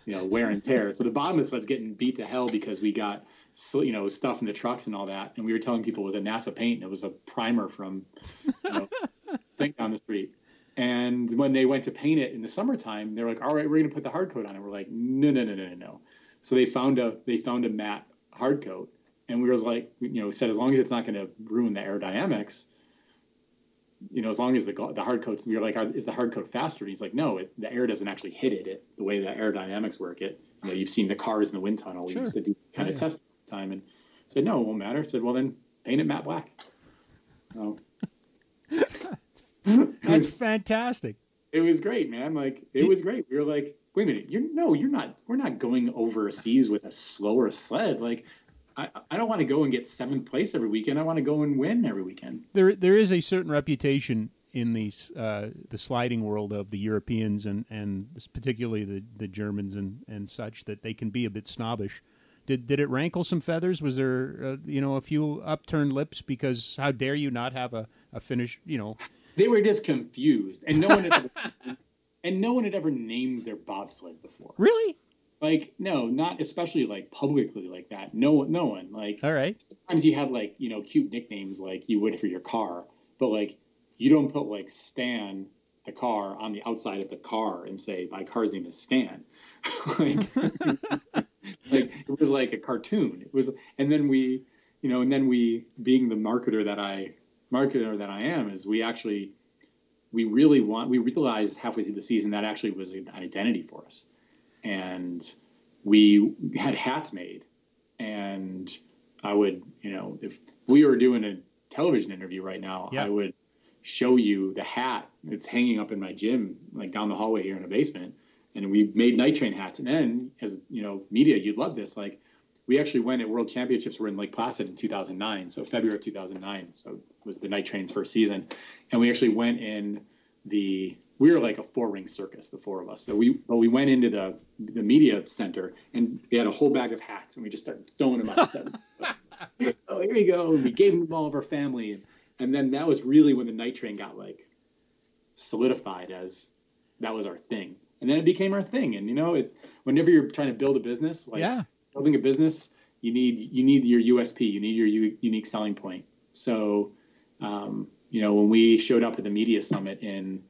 you know wear and tear. So the bottom of the sled's getting beat to hell because we got you know stuff in the trucks and all that, and we were telling people it was a NASA paint and it was a primer from you know, [LAUGHS] thing down the street. And when they went to paint it in the summertime, they're like, "All right, we're going to put the hard coat on it." We're like, "No, no, no, no, no, no." So they found a they found a matte hard coat, and we was like, you know, said as long as it's not going to ruin the aerodynamics, you know, as long as the the hard coats, we were like, "Is the hard coat faster?" And he's like, "No, it, the air doesn't actually hit it. It the way the aerodynamics work. It you know, you've seen the cars in the wind tunnel. We used to do kind yeah, of yeah. test time, and said, "No, it won't matter." I said, "Well, then paint it matte black." Oh. [LAUGHS] That's was, fantastic. It was great, man. Like it Did, was great. We were like, wait a minute, you're no, you're not. We're not going overseas with a slower sled. Like I, I don't want to go and get seventh place every weekend. I want to go and win every weekend. There, there is a certain reputation in these uh, the sliding world of the Europeans and and particularly the, the Germans and, and such that they can be a bit snobbish. Did did it rankle some feathers? Was there uh, you know a few upturned lips because how dare you not have a, a finish you know they were just confused, and no one had ever, [LAUGHS] and no one had ever named their bobsled before. Really? Like no, not especially like publicly like that. No, no one. Like all right. Sometimes you have like you know cute nicknames like you would for your car, but like you don't put like Stan the car on the outside of the car and say my car's name is Stan. [LAUGHS] like, [LAUGHS] like it was like a cartoon. It was, and then we, you know, and then we, being the marketer that I marketer that I am, is we actually we really want we realized halfway through the season that actually was an identity for us, and we had hats made, and I would, you know, if we were doing a television interview right now, I would show you the hat that's hanging up in my gym, like down the hallway here in the basement. And we made night train hats. And then, as you know, media, you'd love this. Like, we actually went at World Championships. We're in Lake Placid in 2009, so February of 2009. So it was the night train's first season, and we actually went in the. We were like a four ring circus, the four of us. So we, but we went into the the media center, and we had a whole bag of hats, and we just started throwing them out. oh, [LAUGHS] here you go. And we gave them to all of our family, and and then that was really when the night train got like solidified as that was our thing and then it became our thing and you know it whenever you're trying to build a business like yeah. building a business you need you need your usp you need your u- unique selling point so um, you know when we showed up at the media summit in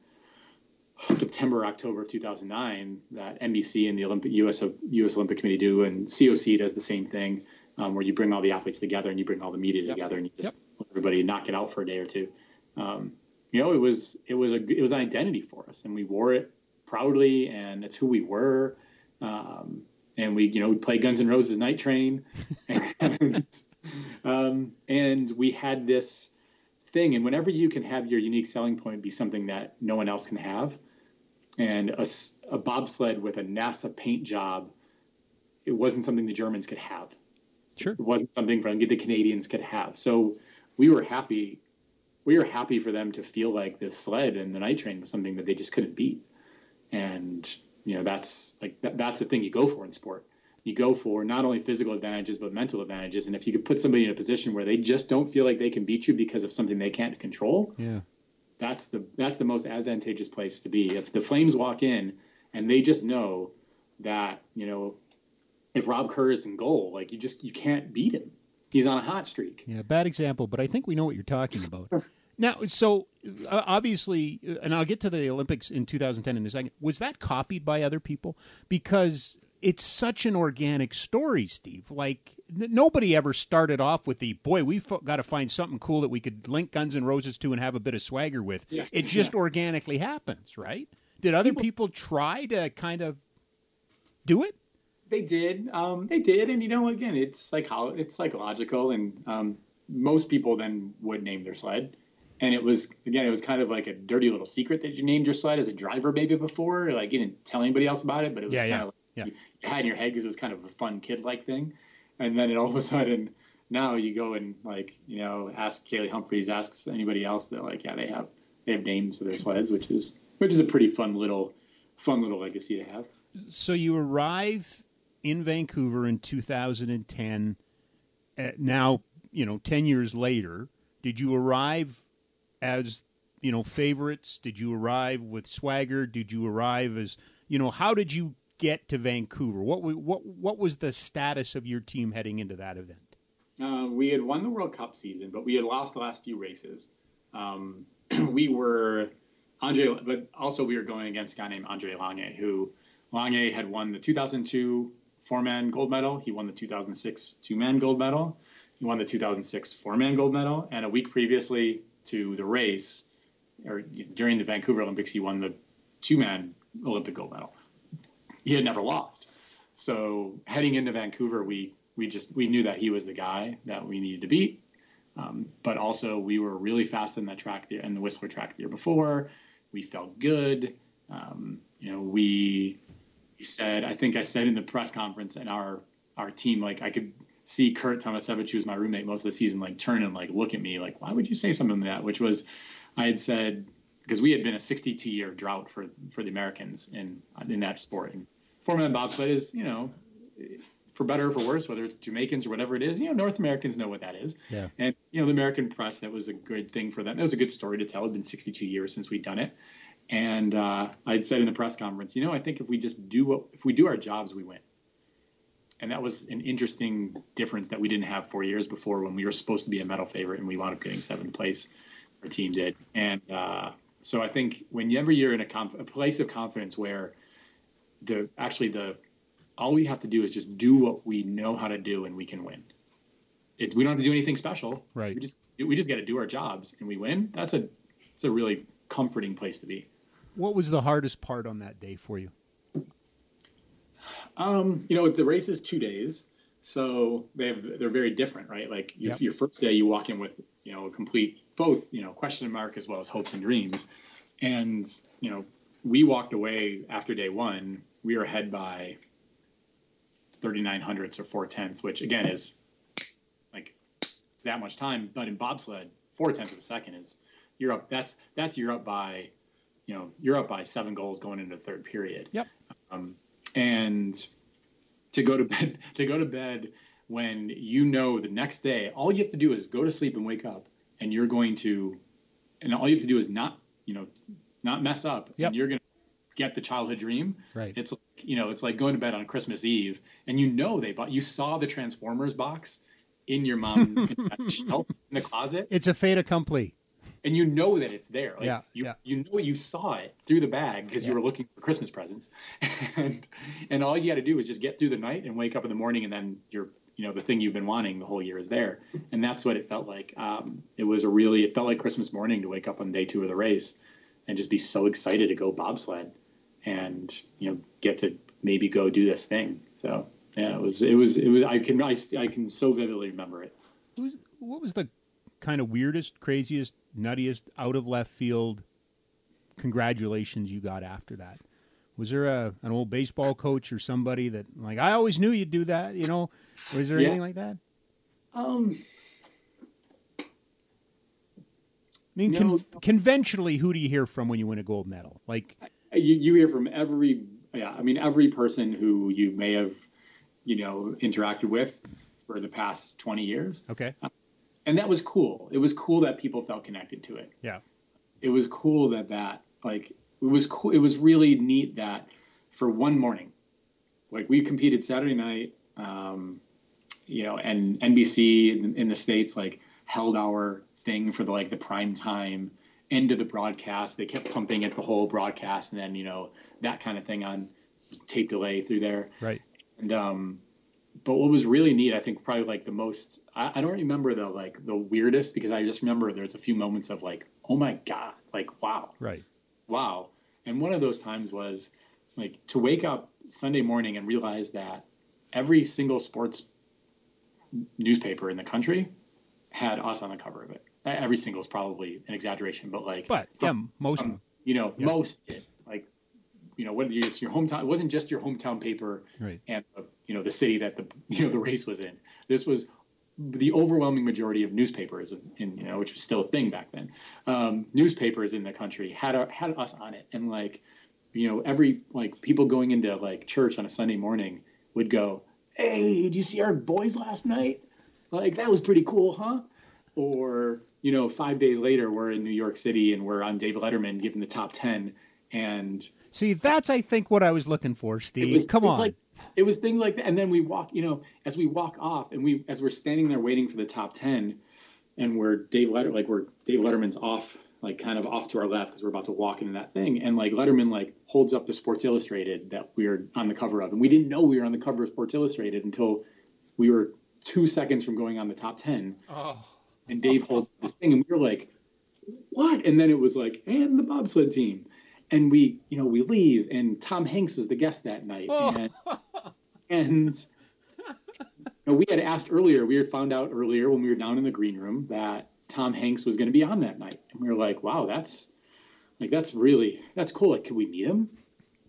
september october of 2009 that nbc and the olympic us us olympic committee do and coc does the same thing um, where you bring all the athletes together and you bring all the media yep. together and you just yep everybody knock it out for a day or two. Um, you know, it was it was a it was an identity for us, and we wore it proudly, and it's who we were. Um, and we, you know, we play Guns N' Roses Night Train, and, [LAUGHS] um, and we had this thing. And whenever you can have your unique selling point be something that no one else can have, and a, a bobsled with a NASA paint job, it wasn't something the Germans could have. Sure, it wasn't something the Canadians could have. So we were happy we were happy for them to feel like this sled and the night train was something that they just couldn't beat. And you know that's like that, that's the thing you go for in sport. You go for not only physical advantages but mental advantages. And if you could put somebody in a position where they just don't feel like they can beat you because of something they can't control yeah that's the that's the most advantageous place to be if the flames walk in and they just know that you know if rob kerr is in goal like you just you can't beat him he's on a hot streak. Yeah, bad example, but I think we know what you're talking about. [LAUGHS] now, so uh, obviously, uh, and I'll get to the Olympics in 2010 in a second. Was that copied by other people? Because it's such an organic story, Steve. Like n- nobody ever started off with the boy. We've got to find something cool that we could link Guns N' Roses to and have a bit of swagger with. Yeah. It just yeah. organically happens, right? Did other people, people try to kind of do it? They did. Um, they did, and you know, again, it's psycho- it's psychological, and um, most people then would name their sled. And it was again, it was kind of like a dirty little secret that you named your sled as a driver maybe before. Like you didn't tell anybody else about it, but it was yeah, kind yeah, of like yeah. you, had in your head because it was kind of a fun kid like thing. And then it all of a sudden, now you go and like you know ask Kaillie Humphries, ask anybody else that like yeah they have they have names for their sleds, which is which is a pretty fun little fun little legacy to have. So you arrive in Vancouver in 2010. Uh, now, you know, 10 years later, did you arrive as, you know, favorites? Did you arrive with swagger? Did you arrive as, you know, how did you get to Vancouver? What what what was the status of your team heading into that event? Uh, we had won the World Cup season, but we had lost the last few races. Um, [CLEARS THROAT] we were Andre, but also we were going against a guy named Andre Lange, who Lange had won the 2002 four man gold medal. He won the 2006 two man gold medal. He won the 2006 four man gold medal. And a week previously to the race, or during the Vancouver Olympics, he won the two man Olympic gold medal. He had never lost. So heading into Vancouver, we we just we knew that he was the guy that we needed to beat. Um, but also we were really fast in that track the, in the Whistler track the year before. We felt good. Um, you know, we he said, I think I said in the press conference and our our team, like I could see Curt Tomasevicz, was my roommate most of the season, like turn and like look at me, like, why would you say something like that? Which was, I had said because we had been a 62 year drought for for the Americans in in that sport. And four man bobsled is, you know, for better or for worse, whether it's Jamaicans or whatever it is, you know, North Americans know what that is. Yeah. And you know, the American press, that was a good thing for them. It was a good story to tell. It'd been 62 years since we'd done it. And uh, I'd said in the press conference, you know, I think if we just do what, if we do our jobs, we win. and that was an interesting difference that we didn't have four years before when we were supposed to be a medal favorite and we wound up getting seventh place. Our team did, and uh, so I think whenever you're in a, conf- a place of confidence where the actually the all we have to do is just do what we know how to do and we can win. It, we don't have to do anything special. Right. We just we just got to do our jobs and we win. That's a it's a really comforting place to be. What was the hardest part on that day for you? Um, you know, the race is two days, so they have they're very different, right? Like your, yep. your first day, you walk in with you know a complete both you know question mark as well as hopes and dreams, and you know we walked away after day one. We were ahead by 39 hundredths or four tenths, which again is like it's that much time. But in bobsled, four tenths of a second is you're up. That's that's you're up by, you know, you're up by seven goals going into the third period. Yep. Um, and to go to bed [LAUGHS] to go to bed when you know the next day all you have to do is go to sleep and wake up and you're going to and all you have to do is not you know not mess up yep. and you're going to get the childhood dream. Right. It's like you know it's like going to bed on christmas eve and you know they bought you saw the transformers box in your mom [LAUGHS] in shelf in the closet. It's a fait accompli and you know that it's there. Like, yeah, you, yeah. You know you saw it through the bag because yeah. you were looking for Christmas presents, [LAUGHS] and and all you got to do is just get through the night and wake up in the morning, and then you're you know the thing you've been wanting the whole year is there, and that's what it felt like. Um, it was a really it felt like Christmas morning to wake up on day two of the race, and just be so excited to go bobsled, and you know get to maybe go do this thing. So yeah, it was it was it was I can I, I can so vividly remember it. Who's What was the kind of weirdest, craziest, nuttiest, out of left field congratulations you got after that? Was there a an old baseball coach or somebody that like I always knew you'd do that? You know, was there yeah. anything like that? Um, I mean, no. con- conventionally, who do you hear from when you win a gold medal? Like you, you hear from every yeah. I mean, every person who you may have you know interacted with for the past twenty years. Okay. Uh, and that was cool. It was cool that people felt connected to it. Yeah. It was cool that that like it was cool. It was really neat that for one morning, like we competed Saturday night, um, you know, and NBC in, in the states like held our thing for the like the prime time end of the broadcast. They kept pumping it the whole broadcast, and then you know that kind of thing on tape delay through there. Right. And um, but what was really neat, I think probably like the most, I, I, don't remember the like the weirdest because I just remember there's a few moments of like, oh my God, like, wow. Right. Wow. And one of those times was like to wake up Sunday morning and realize that every single sports newspaper in the country had us on the cover of it. Every single is probably an exaggeration, but like, but from, yeah, most, um, you know, yeah. most did. You know, whether it's your hometown, it wasn't just your hometown paper right. and uh, you know the city that the [LAUGHS] you know the race was in. This was the overwhelming majority of newspapers, in, in you know, which was still a thing back then. Um, newspapers in the country had a, had us on it, and like, you know, every like people going into like church on a Sunday morning would go, "Hey, did you see our boys last night? Like that was pretty cool, huh?" Or you know, five days later, we're in New York City and we're on Dave Letterman giving the top ten, and see, that's I think what I was looking for, Steve. Was, Come on. Like, it was things like that and then we walk you know as we walk off and we as we're standing there waiting for the top 10 and we're dave letter like we're dave letterman's off like kind of off to our left because we're about to walk into that thing and like letterman like holds up the sports illustrated that we are on the cover of and we didn't know we were on the cover of sports illustrated until we were two seconds from going on the top 10 oh. and dave holds this thing and we were like what and then it was like and the bobsled team and we you know we leave and tom hanks was the guest that night. Oh. and, and you know, we had asked earlier we had found out earlier when we were down in the green room that tom hanks was going to be on that night. And we were like wow that's like that's really that's cool. Like can we meet him?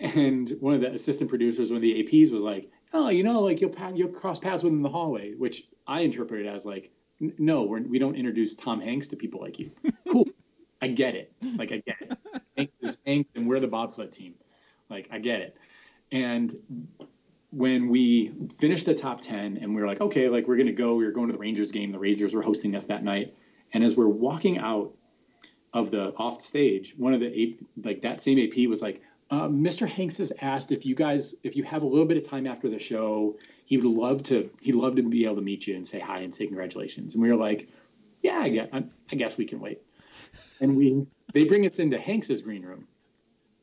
And one of the assistant producers one of the aps was like oh you know like you'll you'll cross paths with him in the hallway which i interpreted as like no we're, we don't introduce tom hanks to people like you. [LAUGHS] Cool I get it. Like I get it. Hanks is and we're the bobsled team. Like I get it. And when we finished the top ten, and we were like, okay, like we're gonna go. We were going to the Rangers game. The Rangers were hosting us that night. And as we're walking out of the off stage, one of the AP, like that same AP was like, um, Mr. Hanks has asked if you guys, if you have a little bit of time after the show, he would love to. He'd love to be able to meet you and say hi and say congratulations. And we were like, yeah, I guess, I guess we can wait. And we they bring us into Hanks's green room,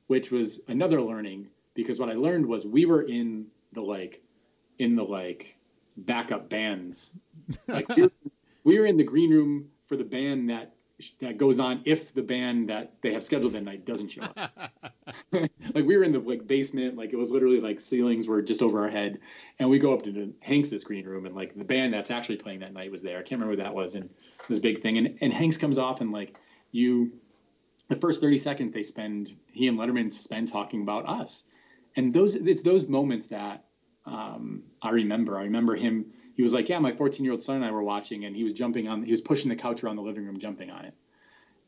which was another learning because what I learned was we were in the like, in the like backup bands. Like we were, we were in the green room for the band that that goes on if the band that they have scheduled that night doesn't show up. [LAUGHS] like we were in the like basement, like it was literally like ceilings were just over our head, and we go up to the Hanks's green room, and like the band that's actually playing that night was there. I can't remember what that was, and it was a big thing. And and Hanks comes off, and like you, the first thirty seconds they spend, he and Letterman spend talking about us, and those it's those moments that um, I remember. I remember him he was like, "Yeah, my 14 year old son and I were watching, and he was jumping on, he was pushing the couch around the living room, jumping on it."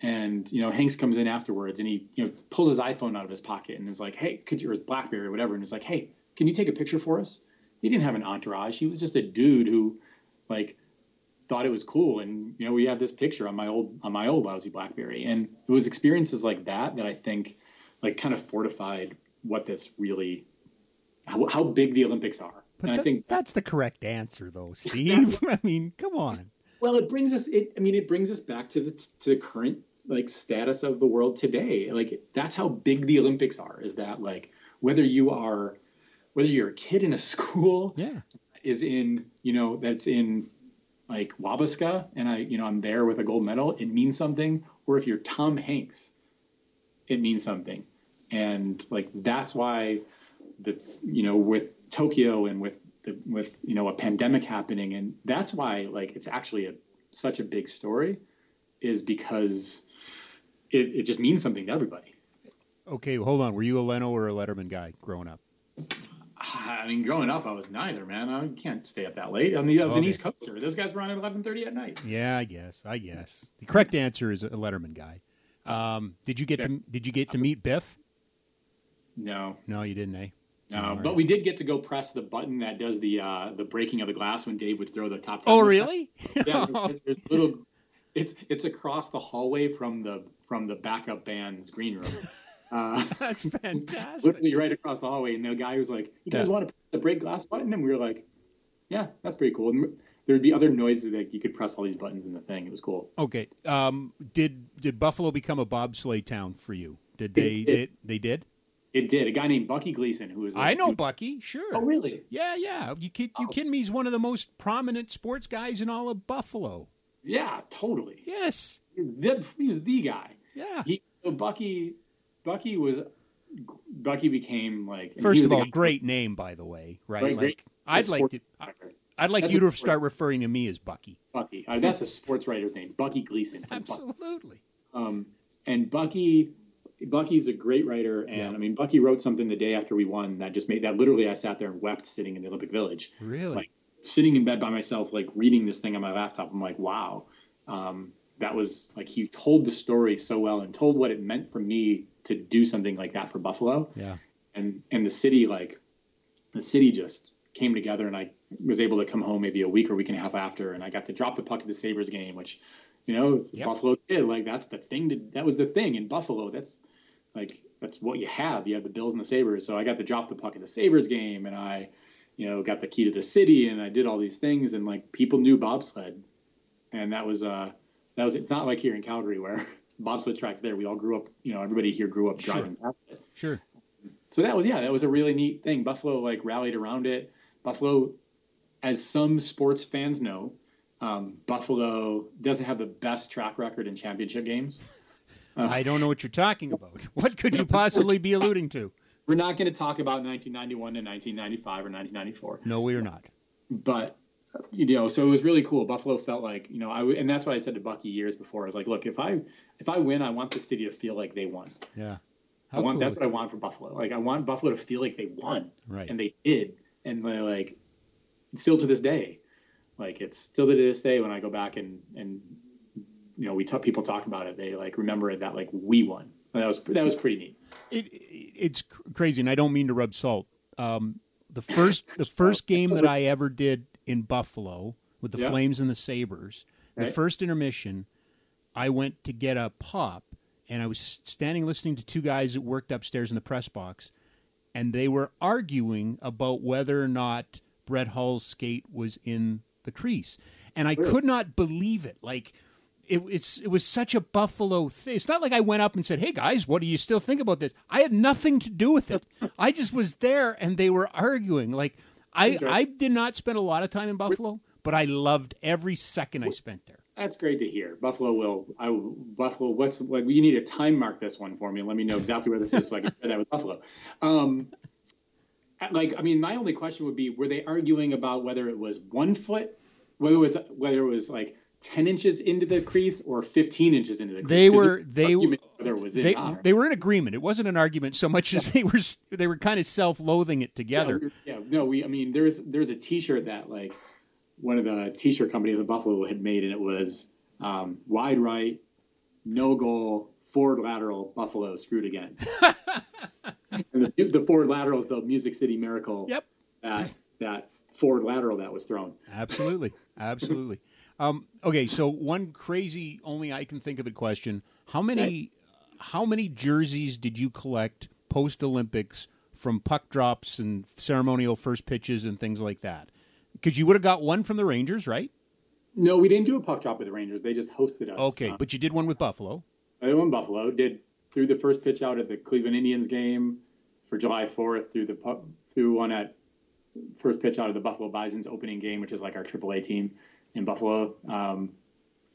And you know, Hanks comes in afterwards, and he you know pulls his iPhone out of his pocket and is like, "Hey, could you or BlackBerry or whatever?" And he's like, "Hey, can you take a picture for us?" He didn't have an entourage. He was just a dude who, like, thought it was cool. And you know, we have this picture on my old on my old lousy BlackBerry, and it was experiences like that that I think, like, kind of fortified what this really, how, how big the Olympics are but and I think that's the correct answer, though, [LAUGHS] Steve. [LAUGHS] I mean, come on. Well, it brings us. It. I mean, it brings us back to the to the current like status of the world today. Like that's how big the Olympics are. Is that like whether you are, whether you're a kid in a [LAUGHS] school, yeah, is in you know that's in like Wabasca, and I you know I'm there with a gold medal. It means something. Or if you're Tom Hanks, it means something. And like that's why the you know with Tokyo and with the, with you know a pandemic happening, and that's why like it's actually a such a big story, is because it, it just means something to everybody. Okay, hold on. Were you a Leno or a Letterman guy growing up? [SIGHS] I mean, growing up, I was neither, man. I can't stay up that late. I mean, I was okay. an East Coaster. Those guys were on at eleven thirty at night. Yeah, I guess. I guess the correct answer is a Letterman guy. Um, did you get to Did you get to meet Biff? No. No, you didn't, eh? No, right. But we did get to go press the button that does the uh, the breaking of the glass when Dave would throw the top. Oh, really? yeah, there's, [LAUGHS] there's little. It's it's across the hallway from the from the backup band's green room. [LAUGHS] Uh, [LAUGHS] That's [LAUGHS] fantastic. Literally right across the hallway, and the guy was like, "You guys yeah. want to press the break glass button?" And we were like, "Yeah, that's pretty cool." And there'd be other noises that you could press all these buttons in the thing. It was cool. Okay. Um, did did Buffalo become a bobsleigh town for you? Did they? They, they did. It did. A guy named Bucky Gleason, who was. Like, I know who, Bucky. Sure. Oh, really? Yeah, yeah. You kid, you oh. kidding me? He's one of the most prominent sports guys in all of Buffalo. Yeah, totally. Yes. The, he was the guy. Yeah. He, so Bucky, Bucky was. Bucky became like. First of all, great name, by the way. Right. Great, like, great, I'd like to. I'd like that's you to start referring to me as Bucky. Bucky. Uh, that's a sports writer's name. Bucky Gleason. [LAUGHS] Absolutely. Um, and Bucky Bucky's a great writer, and yeah. I mean Bucky wrote something the day after we won that just made that literally I sat there and wept sitting in the Olympic Village. Really? Like sitting in bed by myself, like reading this thing on my laptop. I'm like, wow, um, that was like he told the story so well and told what it meant for me to do something like that for Buffalo. Yeah. And and the city like the city just came together, and I was able to come home maybe a week or week and a half after, and I got to drop the puck at the Sabres game, which you know, yep. Buffalo kid, like that's the thing. To, that was the thing in Buffalo. That's like that's what you have. You have the Bills and the Sabres. So I got to drop the puck at the Sabres game, and I, you know, got the key to the city, and I did all these things, and like people knew bobsled, and that was uh that was. It's not like here in Calgary where bobsled tracks there. We all grew up. You know, everybody here grew up driving sure. past it. Sure. So that was yeah, that was a really neat thing. Buffalo like rallied around it. Buffalo, as some sports fans know, um, Buffalo doesn't have the best track record in championship games. Uh, [LAUGHS] I don't know what you're talking about. [LAUGHS] What could you [LAUGHS] possibly be alluding to? We're not going to talk about 1991 to 1995 or 1994. No, we are not. But you know, so it was really cool. Buffalo felt like you know, I and that's why I said to Bucky years before. I was like, look, if I if I win, I want the city to feel like they won. Yeah. How I want cool that's what I want for Buffalo. Like I want Buffalo to feel like they won. Right. And they did. And they like still to this day like it's still to this day when I go back and and you know we talk, people talk about it, they like remember it that like we won. And that was that was pretty neat. It, it's crazy, and I don't mean to rub salt. Um, the first the first game that I ever did in Buffalo with the Flames and the Sabres, the first intermission, I went to get a pop, and I was standing listening to two guys that worked upstairs in the press box, and they were arguing about whether or not Brett Hull's skate was in the crease, and I Really? could not believe it. Like it, it's it was such a Buffalo thing. It's not like I went up and said, "Hey guys, what do you still think about this?" I had nothing to do with it. [LAUGHS] I just was there, and they were arguing. Like I I did not spend a lot of time in Buffalo, but I loved every second I spent there. That's great to hear. Buffalo will. I will- Buffalo. What's what? You need to time mark this one for me. Let me know exactly where this is so I can say that with Buffalo. Um, like, I mean, my only question would be: Were they arguing about whether it was one foot, whether it was whether it was like ten inches into the crease or fifteen inches into the crease? They were they argument whether it was they, they were in agreement. It wasn't an argument so much as they were they were kind of self-loathing it together. Yeah, yeah, no, we. I mean, there's there's a T-shirt that like one of the T-shirt companies in Buffalo had made, and it was um, wide right, no goal, forward lateral, Buffalo screwed again. [LAUGHS] and the, the forward lateral is the Music City Miracle. Yep. That that forward lateral that was thrown. Absolutely, absolutely. Um, okay, so one crazy, only I can think of a question: How many, how many jerseys did you collect post Olympics from puck drops and ceremonial first pitches and things like that? Because you would have got one from the Rangers, right? No, we didn't do a puck drop with the Rangers. They just hosted us. Okay, Um, but you did one with Buffalo. I won Buffalo. Did threw the first pitch out at the Cleveland Indians game for July 4th. Threw the pu- threw one at first pitch out of the Buffalo Bison's opening game, which is like our AAA team in Buffalo. Um,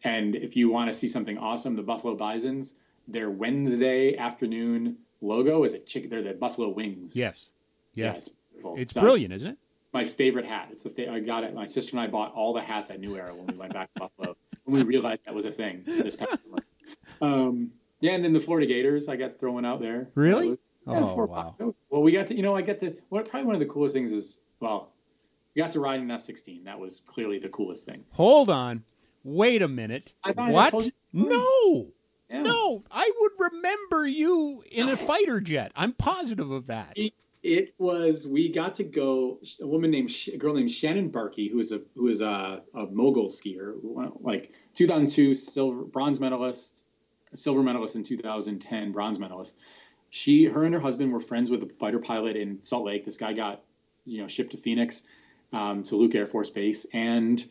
and if you want to see something awesome, the Buffalo Bison's their Wednesday afternoon logo is a chicken. They're the Buffalo Wings. Yes, Yeah, it's beautiful. it's So brilliant, isn't it? my favorite hat. It's the fa- I got it. My sister and I bought all the hats at New Era when we went back to Buffalo [LAUGHS] when we realized that was a thing this past. Um, yeah, and then the Florida Gators I got thrown out there. Really? Was- yeah, Oh, wow. Well, we got to you know I get to what probably one of the coolest things is well we got to ride an F-16. That was clearly the coolest thing. Hold on, wait a minute. I thought I what? No. Yeah. No, I would remember you in a fighter jet. I'm positive of that. It, it was we got to go. A woman named a girl named Shannon Bahrke, who is a who is a, a mogul skier, like 2002 silver bronze medalist, silver medalist in 2010 bronze medalist. She, her, and her husband were friends with a fighter pilot in Salt Lake. This guy got, you know, shipped to Phoenix, um, to Luke Air Force Base, and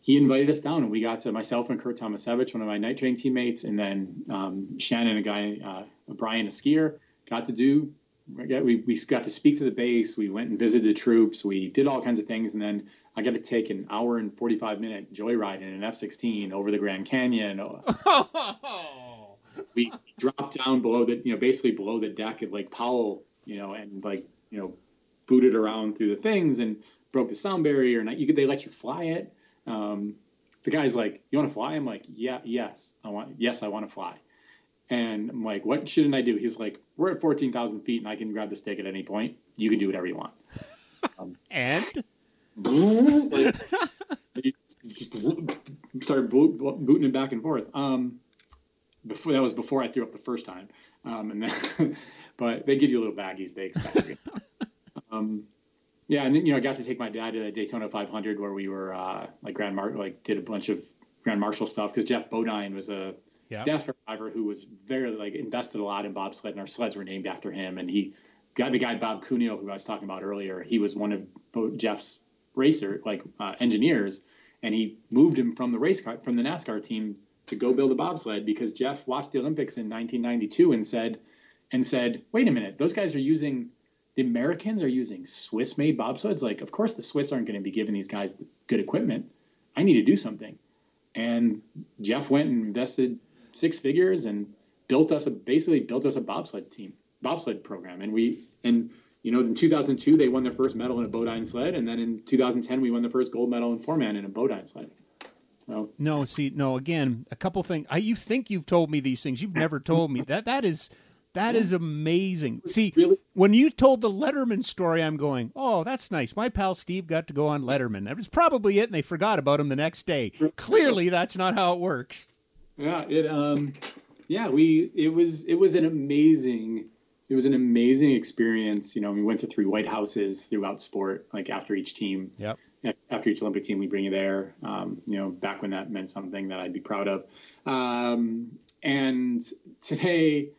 he invited us down, and we got to myself and Curt Tomasevicz, one of my night training teammates, and then um, Shannon, a guy, uh, Brian, a skier, got to do. We, we got to speak to the base. We went and visited the troops. We did all kinds of things, and then I got to take an hour and forty five minute joyride in an F sixteen over the Grand Canyon. [LAUGHS] we dropped down below the, you know, basically below the deck at Lake Powell, you know, and like, you know, booted around through the things and broke the sound barrier. And I, you could, they let you fly it. Um, the guy's like, "You want to fly?" I'm like, "Yeah, yes, I want. Yes, I want to fly." And I'm like, "What shouldn't I do?" He's like, "We're at fourteen thousand feet, and I can grab the stick at any point. You can do whatever you want." [LAUGHS] and like, [LAUGHS] just started boot, booting it back and forth. Um, before that was before I threw up the first time, um, and then, [LAUGHS] but they give you little baggies. They expect you. um, yeah, and then you know I got to take my dad to the Daytona 500 where we were uh, like Grand Mar like did a bunch of Grand Marshal stuff because Geoff Bodine was a yeah, NASCAR driver who was very like invested a lot in bobsled, and our sleds were named after him. And he got the guy Bob Cuneo, who I was talking about earlier. He was one of Bo- Geoff's racer like uh, engineers, and he moved him from the race car from the NASCAR team to go build a bobsled because Geoff watched the Olympics in 1992 and said and said, wait a minute, those guys are using the Americans are using Swiss made bobsleds. Like, of course, the Swiss aren't going to be giving these guys good equipment. I need to do something. And Geoff went and invested six figures and built us a basically built us a bobsled team, bobsled program. And we and you know in 2002 they won their first medal in a Bo-Dyn sled, and then in 2010 we won the first gold medal in four man in a Bo-Dyn sled. No. no, see, no. Again, a couple things. I, you think you've told me these things? You've never told me that. That is that is amazing. See, really, when you told the Letterman story, I'm going, oh, that's nice. My pal Steve got to go on Letterman. That was probably it, and they forgot about him the next day. Clearly, that's not how it works. yeah, it um, yeah, we it was it was an amazing it was an amazing experience. You know, we went to three White Houses throughout sport, like after each team. Yep. after each Olympic team, we bring you there. Um, you know, back when that meant something that I'd be proud of. Um, and today,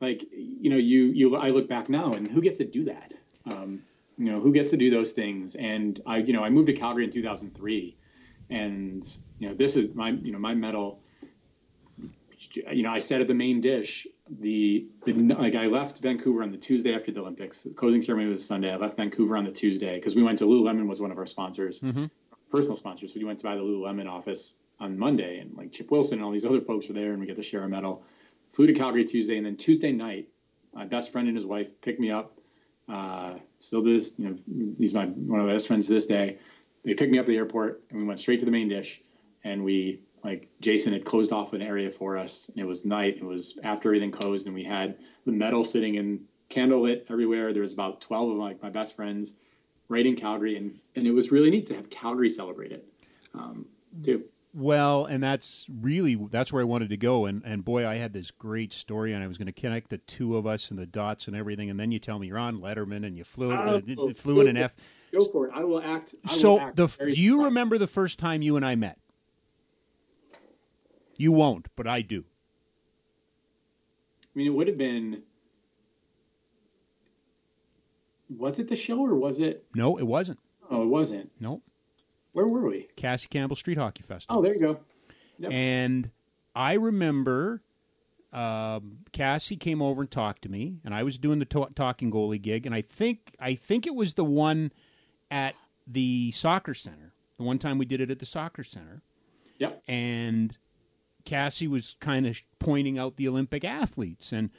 like you know, you you I look back now, and who gets to do that? Um, you know, who gets to do those things? And I, you know, I moved to Calgary in 2003, and you know, this is my, you know, my medal. You know, I said at the main dish, the, the like I left Vancouver on the Tuesday after the Olympics. The closing ceremony was Sunday. I left Vancouver on the Tuesday because we went to Lululemon was one of our sponsors, mm-hmm. personal sponsors. so We went to buy the Lululemon office on Monday, and like Chip Wilson and all these other folks were there, and we get to share a medal. Flew to Calgary Tuesday, and then Tuesday night, my best friend and his wife picked me up. Uh, still this, you know, he's my one of my best friends to this day. They picked me up at the airport, and we went straight to the main dish, and we like Jason had closed off an area for us, and it was night. It was after everything closed, and we had the medal sitting in candlelit everywhere. There was about twelve of my, my best friends right in Calgary, and and it was really neat to have Calgary celebrate it um, too. Well, and that's really that's where I wanted to go, and and boy, I had this great story, and I was going to connect the two of us and the dots and everything, and then you tell me you're on Letterman and you flew uh, flew in an F. Go for it. I will act. I so will act the do you remember the first time you and I met? You won't, but I do. I mean, it would have been. Was it the show or was it? No, it wasn't. Oh, it wasn't. No. Where were we? Cassie Campbell Street Hockey Festival. Oh, there you go. Yep. And I remember um, Cassie came over and talked to me, and I was doing the to- talking goalie gig, and I think I think it was the one at the soccer center. The one time we did it at the soccer center. Yep. And Cassie was kind of pointing out the Olympic athletes, and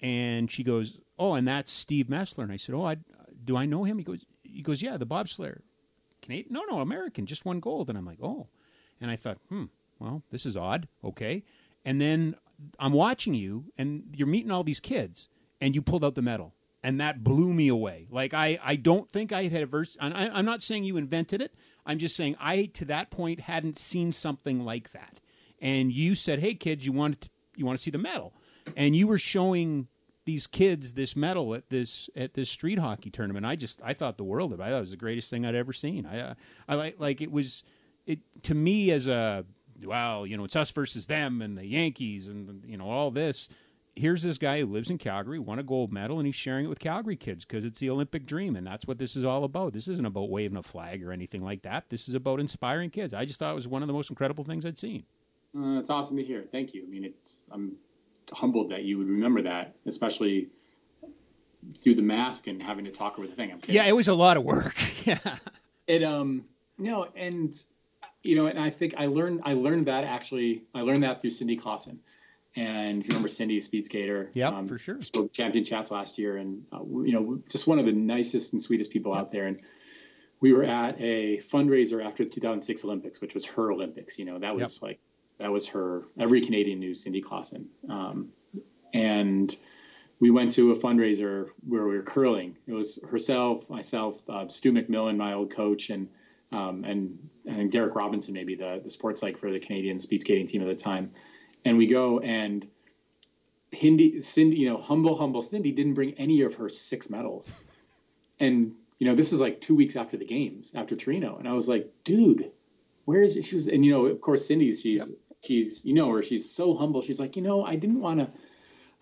and she goes, "Oh, and that's Steve Mesler." And I said, "Oh, I, do I know him?" He goes, "He goes, yeah, the bobslayer." Canadian? No, no, American, just one gold. And I'm like, oh. And I thought, hmm, well, this is odd. Okay. And then I'm watching you, and you're meeting all these kids, and you pulled out the medal. And that blew me away. Like I, I don't think I had ever. I, I'm not saying you invented it. I'm just saying I, to that point, hadn't seen something like that. And you said, "Hey, kids, you want to, you want to see the medal?" And you were showing these kids this medal at this at this street hockey tournament. I just I thought the world of it. I thought it was the greatest thing I'd ever seen. I uh, I like like it was it to me as a well you know it's us versus them and the Yankees and you know all this. Here's this guy who lives in Calgary, won a gold medal, and he's sharing it with Calgary kids because it's the Olympic dream, and that's what this is all about. This isn't about waving a flag or anything like that. This is about inspiring kids. I just thought it was one of the most incredible things I'd seen. Uh, it's awesome to hear. Thank you. I mean, it's I'm humbled that you would remember that, especially through the mask and having to talk over the thing. I'm kidding. Yeah, it was a lot of work. [LAUGHS] yeah. It um no, and you know, and I think I learned I learned that actually I learned that through Cindy Klassen. And if you remember Cindy, speed skater, yeah, um, for sure, spoke champion chats last year, and uh, you know, just one of the nicest and sweetest people yep. out there. And we were at a fundraiser after the 2006 Olympics, which was her Olympics. You know, that was yep. like that was her. Every Canadian knew Cindy Klassen. Um, and we went to a fundraiser where we were curling. It was herself, myself, uh, Stu McMillan, my old coach, and um, and and Derek Robinson, maybe the the sports psych for the Canadian speed skating team at the time. And we go and Hindi, Cindy, you know, humble, humble Cindy didn't bring any of her six medals. And you know, this is like two weeks after the games, after Torino, and I was like, dude, where is it? She was, and you know, of course, Cindy's she's yep she's you know her she's so humble. She's like you know i didn't want to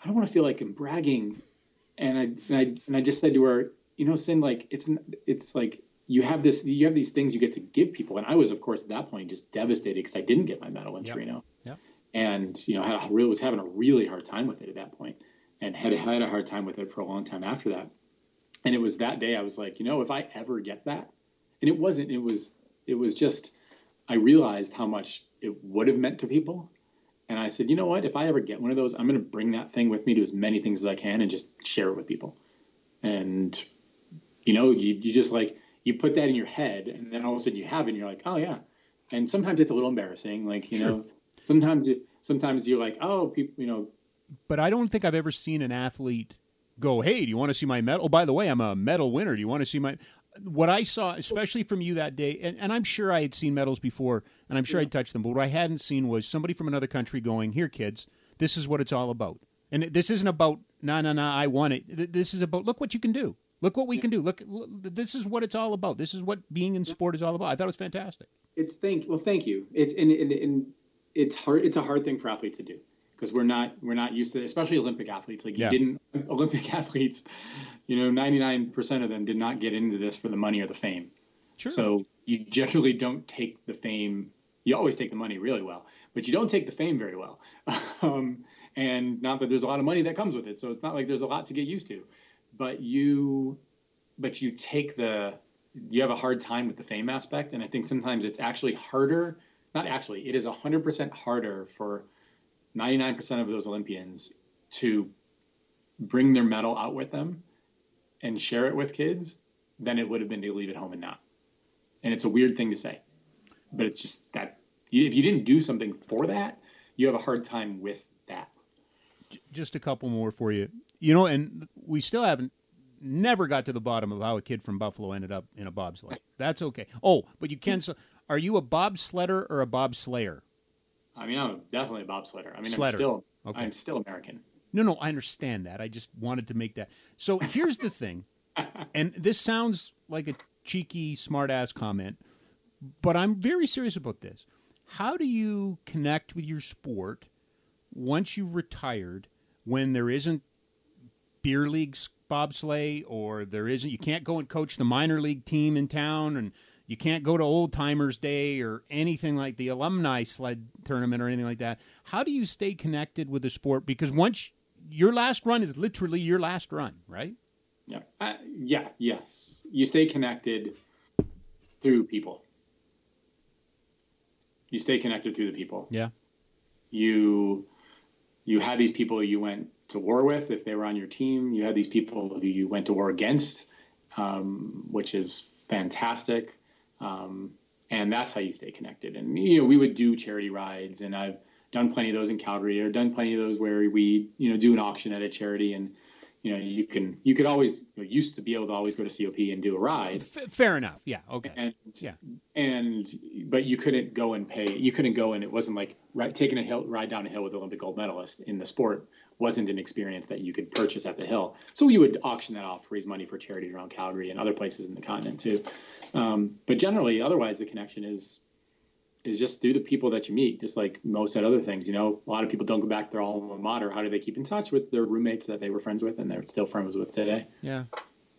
i don't want to feel like i'm bragging. And i and i and i just said to her you know sin like it's it's like you have this you have these things you get to give people. And i was of course at that point just devastated because i didn't get my medal in yep. torino. Yep. and you know had a, really was having a really hard time with it at that point and had had a hard time with it for a long time after that. And it was that day i was like you know if i ever get that and it wasn't it was it was just i realized how much it would have meant to people. And I said, you know what? If I ever get one of those, I'm going to bring that thing with me to as many things as I can and just share it with people. And, you know, you, you just like, you put that in your head and then all of a sudden you have it and you're like, oh, yeah. And sometimes it's a little embarrassing. Like, you sure. know, sometimes, you, sometimes you're like, oh, people, you know. But I don't think I've ever seen an athlete go, hey, do you want to see my medal? Oh, by the way, I'm a medal winner. Do you want to see my what I saw, especially from you that day, and, and, I'm sure I had seen medals before, and I'm sure yeah. I'd touched them, but what I hadn't seen was somebody from another country going, "Here, kids, this is what it's all about." And this isn't about, "No, no, no, I want it." This is about, "Look what you can do. Look what we yeah. can do. Look, look, this is what it's all about. This is what being in sport is all about." I thought it was fantastic. It's thank well, thank you. It's and, and, and it's hard. It's a hard thing for athletes to do because we're not we're not used to it, especially Olympic athletes. Like you Yeah. didn't [LAUGHS] Olympic athletes, you know, 99% of them did not get into this for the money or the fame. Sure. So you generally don't take the fame. You always take the money really well, but you don't take the fame very well. [LAUGHS] um, and not that there's a lot of money that comes with it, so it's not like there's a lot to get used to. But you, but you take the. You have a hard time with the fame aspect, and I think sometimes it's actually harder. Not actually, it is 100% harder for 99% of those Olympians to bring their medal out with them and share it with kids than it would have been to leave it home and not. And it's a weird thing to say, but it's just that if you didn't do something for that, you have a hard time with that. just a couple more for you. You know, and we still haven't never got to the bottom of how a kid from Buffalo ended up in a bobsled. That's okay. Oh, but you can. s- Are you a bobsledder or a bobslayer? I mean, I'm definitely a bobsledder. I mean, Sledder. I'm still, Okay. I'm still American. No, no, I understand that. I just wanted to make that. So here's the thing, [LAUGHS] and this sounds like a cheeky, smart-ass comment, but I'm very serious about this. How do you connect with your sport once you've retired when there isn't beer leagues bobsleigh or there isn't you can't go and coach the minor league team in town and you can't go to old timers day or anything like the alumni sled tournament or anything like that how do you stay connected with the sport because once your last run is literally your last run right Yeah. Uh, yeah. Yes. You stay connected through people. You stay connected through the people. yeah you you had these people you went to war with if they were on your team. You had these people who you went to war against, um, which is fantastic. Um, and that's how you stay connected. And you know, we would do charity rides, and I've done plenty of those in Calgary, or done plenty of those where we you know do an auction at a charity, and you know you can you could always you know, used to be able to always go to COP and do a ride, F- fair enough. Yeah okay. And Yeah. and but you couldn't go and pay you couldn't go and it wasn't like right, taking a hill ride down a hill with olympic gold medalist in the sport wasn't an experience that you could purchase at the hill. So you would auction that off raise money for charities around calgary and other places in the continent too um, but generally otherwise the connection is is just through the people that you meet just like most other things you know? A lot of people don't go back to their alma mater. How do they keep in touch with their roommates that they were friends with and they're still friends with today? Yeah.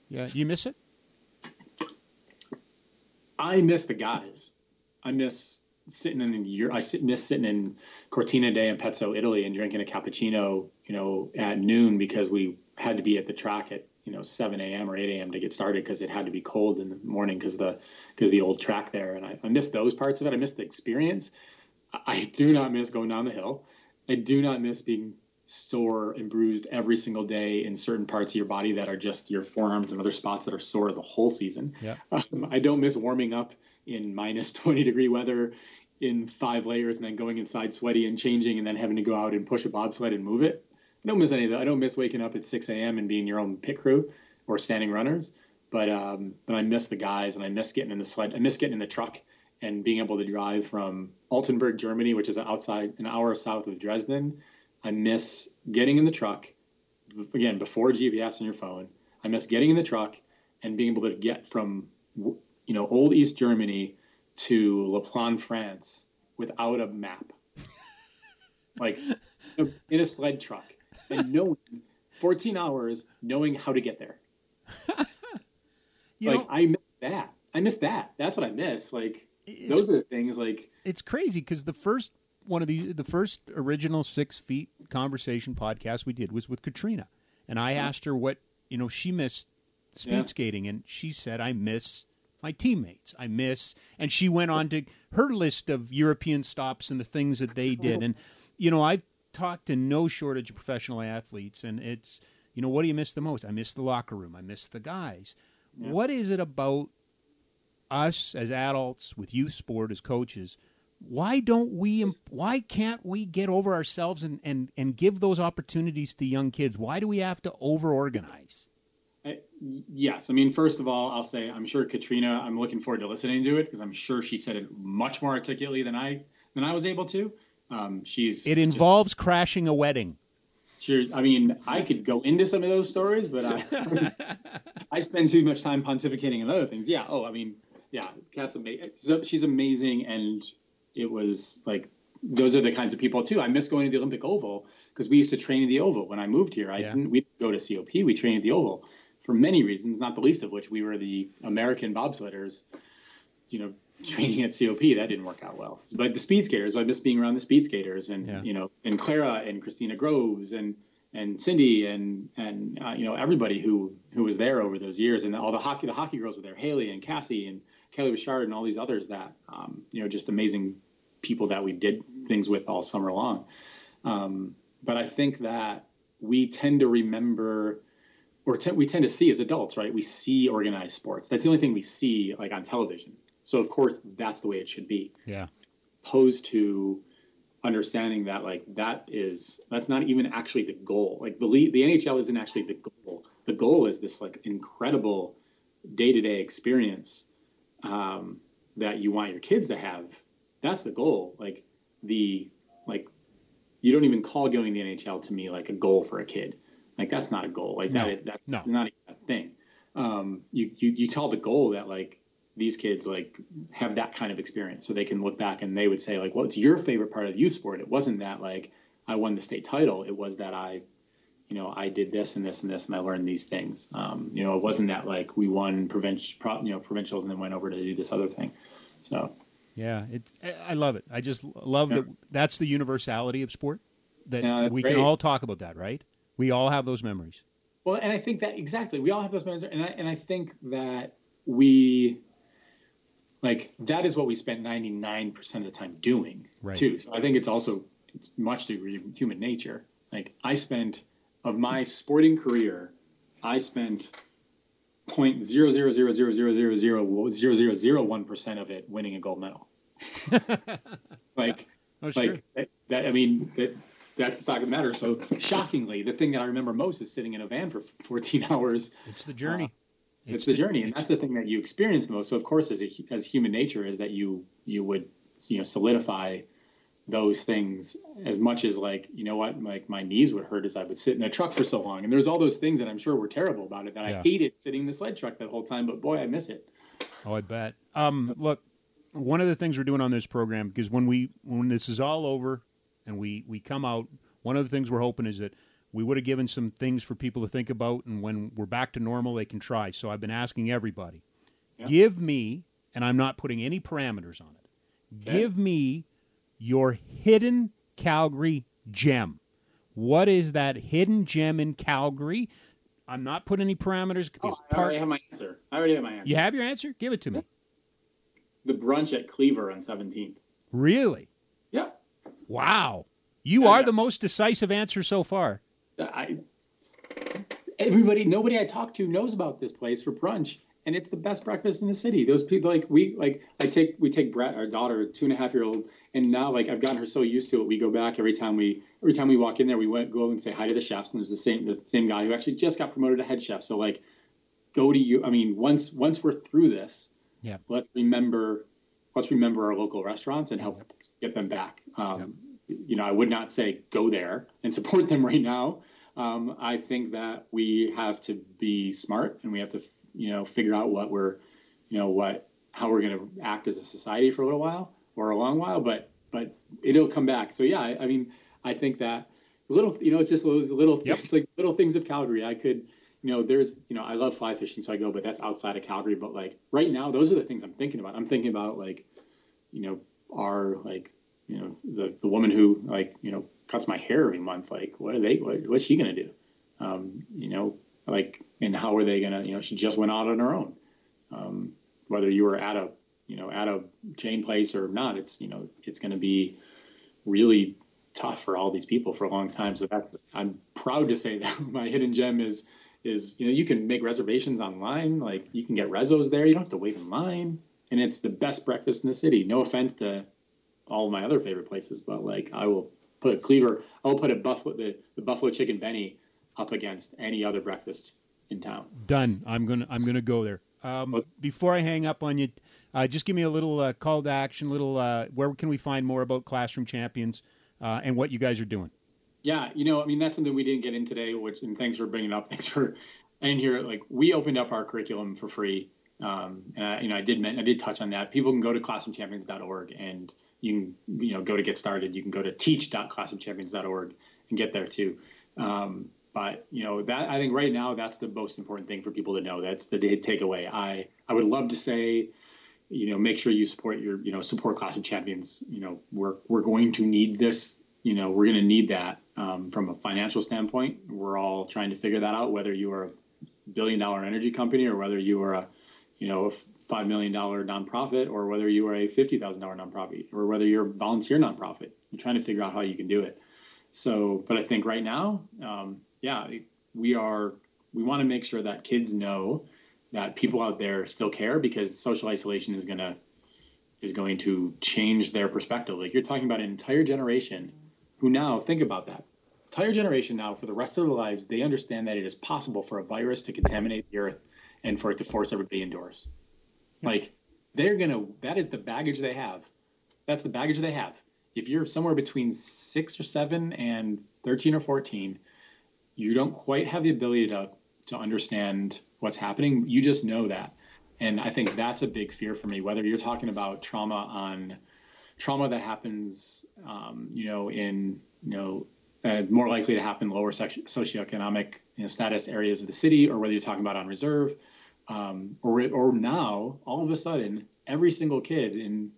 Yeah. You miss it? I miss the guys. I miss sitting in Europe. I sit, miss sitting in Cortina d'Ampezzo, Italy, and drinking a cappuccino, you know, at noon because we had to be at the track at you know 7 a.m. or 8 a.m. to get started because it had to be cold in the morning because the because the old track there. And I, I miss those parts of it. I missed the experience. I, I do not miss going down the hill. I do not miss being sore and bruised every single day in certain parts of your body that are just your forearms and other spots that are sore the whole season. Yeah. [LAUGHS] Um, I don't miss warming up in minus [LAUGHS] 20 degree weather in five layers and then going inside sweaty and changing and then having to go out and push a bobsled and move it. I don't miss any of that. I don't miss waking up at 6 a.m. and being your own pit crew or standing runners. But um, but I miss the guys and I miss getting in the sled. I miss getting in the truck and being able to drive from Altenberg, Germany, which is outside an hour south of Dresden. I miss getting in the truck again before GPS on your phone. I miss getting in the truck and being able to get from you know old East Germany to La Plagne, France, without a map, [LAUGHS] like in a sled truck, and knowing 14 hours knowing how to get there. [LAUGHS] you like know I miss that. I miss that. That's what I miss. Like those are the things. Like it's crazy because the first one of the the first original six feet conversation podcast we did was with Catriona, and I asked her what you know she missed speed Yeah. skating, and she said I miss my teammates. I miss, and she went on to her list of European stops and the things that they did, oh. and you know I've talked to no shortage of professional athletes, and it's you know what do you miss the most? I miss the locker room. I miss the guys. What is it about us as adults with youth sport as coaches? Why don't we? Why can't we get over ourselves and and and give those opportunities to young kids? Why do we have to over organize? Uh, yes, I mean, first of all, I'll say I'm sure Catriona. I'm looking forward to listening to it because I'm sure she said it much more articulately than I than I was able to. Um, she's It just- involves crashing a wedding. Sure. I mean, I could go into some of those stories, but I [LAUGHS] I spend too much time pontificating on other things. Yeah. Oh, I mean, yeah, Kat's amazing. She's amazing, and it was like those are the kinds of people too. I miss going to the Olympic Oval because we used to train in the Oval when I moved here. I yeah. didn't. We go to COP. We trained at the Oval for many reasons, not the least of which we were the American bobsledders. You know, [LAUGHS] training at COP that didn't work out well. But the speed skaters, I miss being around the speed skaters, and yeah. you know, and Clara and Kristina Groves and and Cindy and and uh, you know everybody who who was there over those years, and all the hockey the hockey girls were there, Haley and Cassie and Kelly Richard and all these others that um, you know just amazing people that we did things with all summer long. Um, but I think that we tend to remember, or te- we tend to see as adults, right? We see organized sports. That's the only thing we see like on television. So of course that's the way it should be. Yeah. As opposed to understanding that like that is that's not even actually the goal. Like the lead, the NHL isn't actually the goal. The goal is this like incredible day to day experience um, that you want your kids to have that's the goal. Like the like you don't even call going to the NHL to me like a goal for a kid. Like that's not a goal. Like no, that that's no. not a thing. Um, you, you you tell the goal that like these kids like have that kind of experience so they can look back and they would say like what's your favorite part of youth sport it wasn't that like i won the state title it was that i you know i did this and this and this and i learned these things um, you know it wasn't that like we won provincial you know provincials and then went over to do this other thing so yeah, it's I love it. I just love yeah. that. That's the universality of sport. That yeah, we great. can all talk about that, right? We all have those memories. Well, and I think that exactly we all have those memories, and I and I think that we like that is what we spent 99% of the time doing right. too. So i think it's also it's much to human nature. Like i spent of my sporting career i spent 0.000000001% of it winning a gold medal. [LAUGHS] Like like that, that, i mean that, that's the fact of the matter so shockingly the thing that i remember most is sitting in a van for 14 [LAUGHS] hours. It's the journey. uh, it's, it's, the, the journey, and that's the thing that you experience the most. So of course, as a, as human nature, is that you you would you know solidify those things as much as like you know what like my knees would hurt as I would sit in a truck for so long and there's all those things that I'm sure were terrible about it that yeah. I hated sitting in the sled truck that whole time but boy I miss it. Oh I bet. Um look one of the things we're doing on this program because when we when this is all over and we we come out one of the things we're hoping is that we would have given some things for people to think about and when we're back to normal they can try. So I've been asking everybody yeah. give me and I'm not putting any parameters on it. Okay. Give me your hidden Calgary gem. What is that hidden gem in Calgary? I'm not putting any parameters. Oh, I already have my answer. I already have my answer. You have your answer? Give it to me. The brunch at Cleaver on 17th. Really? Yeah. Wow. You yeah, are yeah. the most decisive answer so far. I, everybody, nobody I talk to knows about this place for brunch and it's the best breakfast in the city. Those people like we like I take we take Brett, our daughter, two and a half year old, and now like I've gotten her so used to it. We go back every time we every time we walk in there, we went go and say hi to the chefs, and there's the same the same guy who actually just got promoted to head chef. So like, go to you. I mean, once once we're through this, yeah, let's remember let's remember our local restaurants and help get them back. Um, You know, I would not say go there and support them right now. Um, I think that we have to be smart and we have to you know, figure out what we're, you know, what how we're going to act as a society for a little while or a long while, but but it'll come back. So yeah, I, I mean, I think that little, you know, it's just those little, yep. it's like little things of Calgary. I could, you know, there's, you know, I love fly fishing, so I go, but that's outside of Calgary. But like right now, those are the things I'm thinking about. I'm thinking about like, you know, our like, you know, the the woman who like, you know, cuts my hair every month. Like, what are they? What, what's she gonna do? Um, you know, like and how are they to you know she just went out on her own um, whether you were at a you know at a chain place or not it's you know it's to be really tough for all these people for a long time so that's i'm proud to say [LAUGHS] that my hidden gem is is you know you can make reservations online like you can get rezos there you don't have to wait in line and it's the best breakfast in the city no offense to all my other favorite places but like i will put a cleaver i will put a buffalo the, the buffalo chicken benny up against any other breakfast in town. Done. I'm gonna I'm gonna go there. Um, before I hang up on you, uh, just give me a little uh, call to action. Little uh, where can we find more about Classroom Champions uh, and what you guys are doing? Yeah, you know, I mean that's something we didn't get in today. Which and thanks for bringing it up. Thanks for and here like we opened up our curriculum for free Um, and I, you know, I did I did touch on that. People can go to classroomchampions.org and you can you know go to get started. You can go to teach.classroomchampions.org and get there too. Um, but you know that I think right now that's the most important thing for people to know. That's the takeaway. I I would love to say, you know, make sure you support your you know support Classroom Champions. You know, we're we're going to need this. You know, we're going to need that um, from a financial standpoint. We're all trying to figure that out. Whether you are a billion dollar energy company or whether you are a you know a five million dollar nonprofit or whether you are a fifty thousand dollar nonprofit or whether you're a volunteer nonprofit. You're trying to figure out how you can do it. So, but I think right now. Um, yeah, we are we want to make sure that kids know that people out there still care because social isolation is gonna is going to change their perspective. Like you're talking about an entire generation who now think about that. Entire generation now for the rest of their lives, they understand that it is possible for a virus to contaminate the earth and for it to force everybody indoors. Like they're gonna that is the baggage they have. That's the baggage they have. If you're somewhere between six or seven and 13 or 14, you don't quite have the ability to to understand what's happening. You just know that. And I think that's a big fear for me, whether you're talking about trauma on trauma that happens, um, you know, in, you know, uh, more likely to happen lower socioeconomic you know, status areas of the city, or whether you're talking about on reserve, um, or or now all of a sudden every single kid in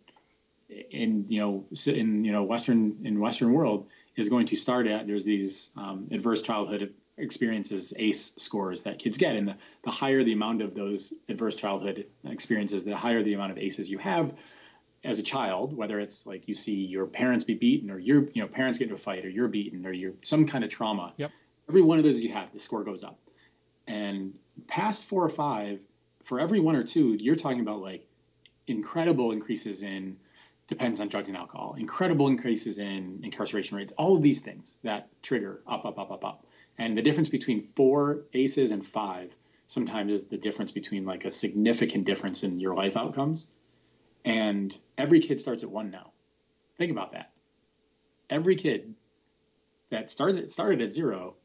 in you know in you know Western in Western world is going to start at there's these um, adverse childhood experiences ACE scores that kids get, and the, the higher the amount of those adverse childhood experiences, the higher the amount of ACEs you have as a child. Whether it's like you see your parents be beaten, or your you know parents get into a fight, or you're beaten, or you're some kind of trauma. Yep. Every one of those you have, the score goes up, and past four or five, for every one or two, you're talking about like incredible increases in depends on drugs and alcohol, incredible increases in incarceration rates, all of these things that trigger up, up, up, up, up. And the difference between four ACEs and five sometimes is the difference between like a significant difference in your life outcomes. And every kid starts at one now. Think about that. Every kid that started started at zero,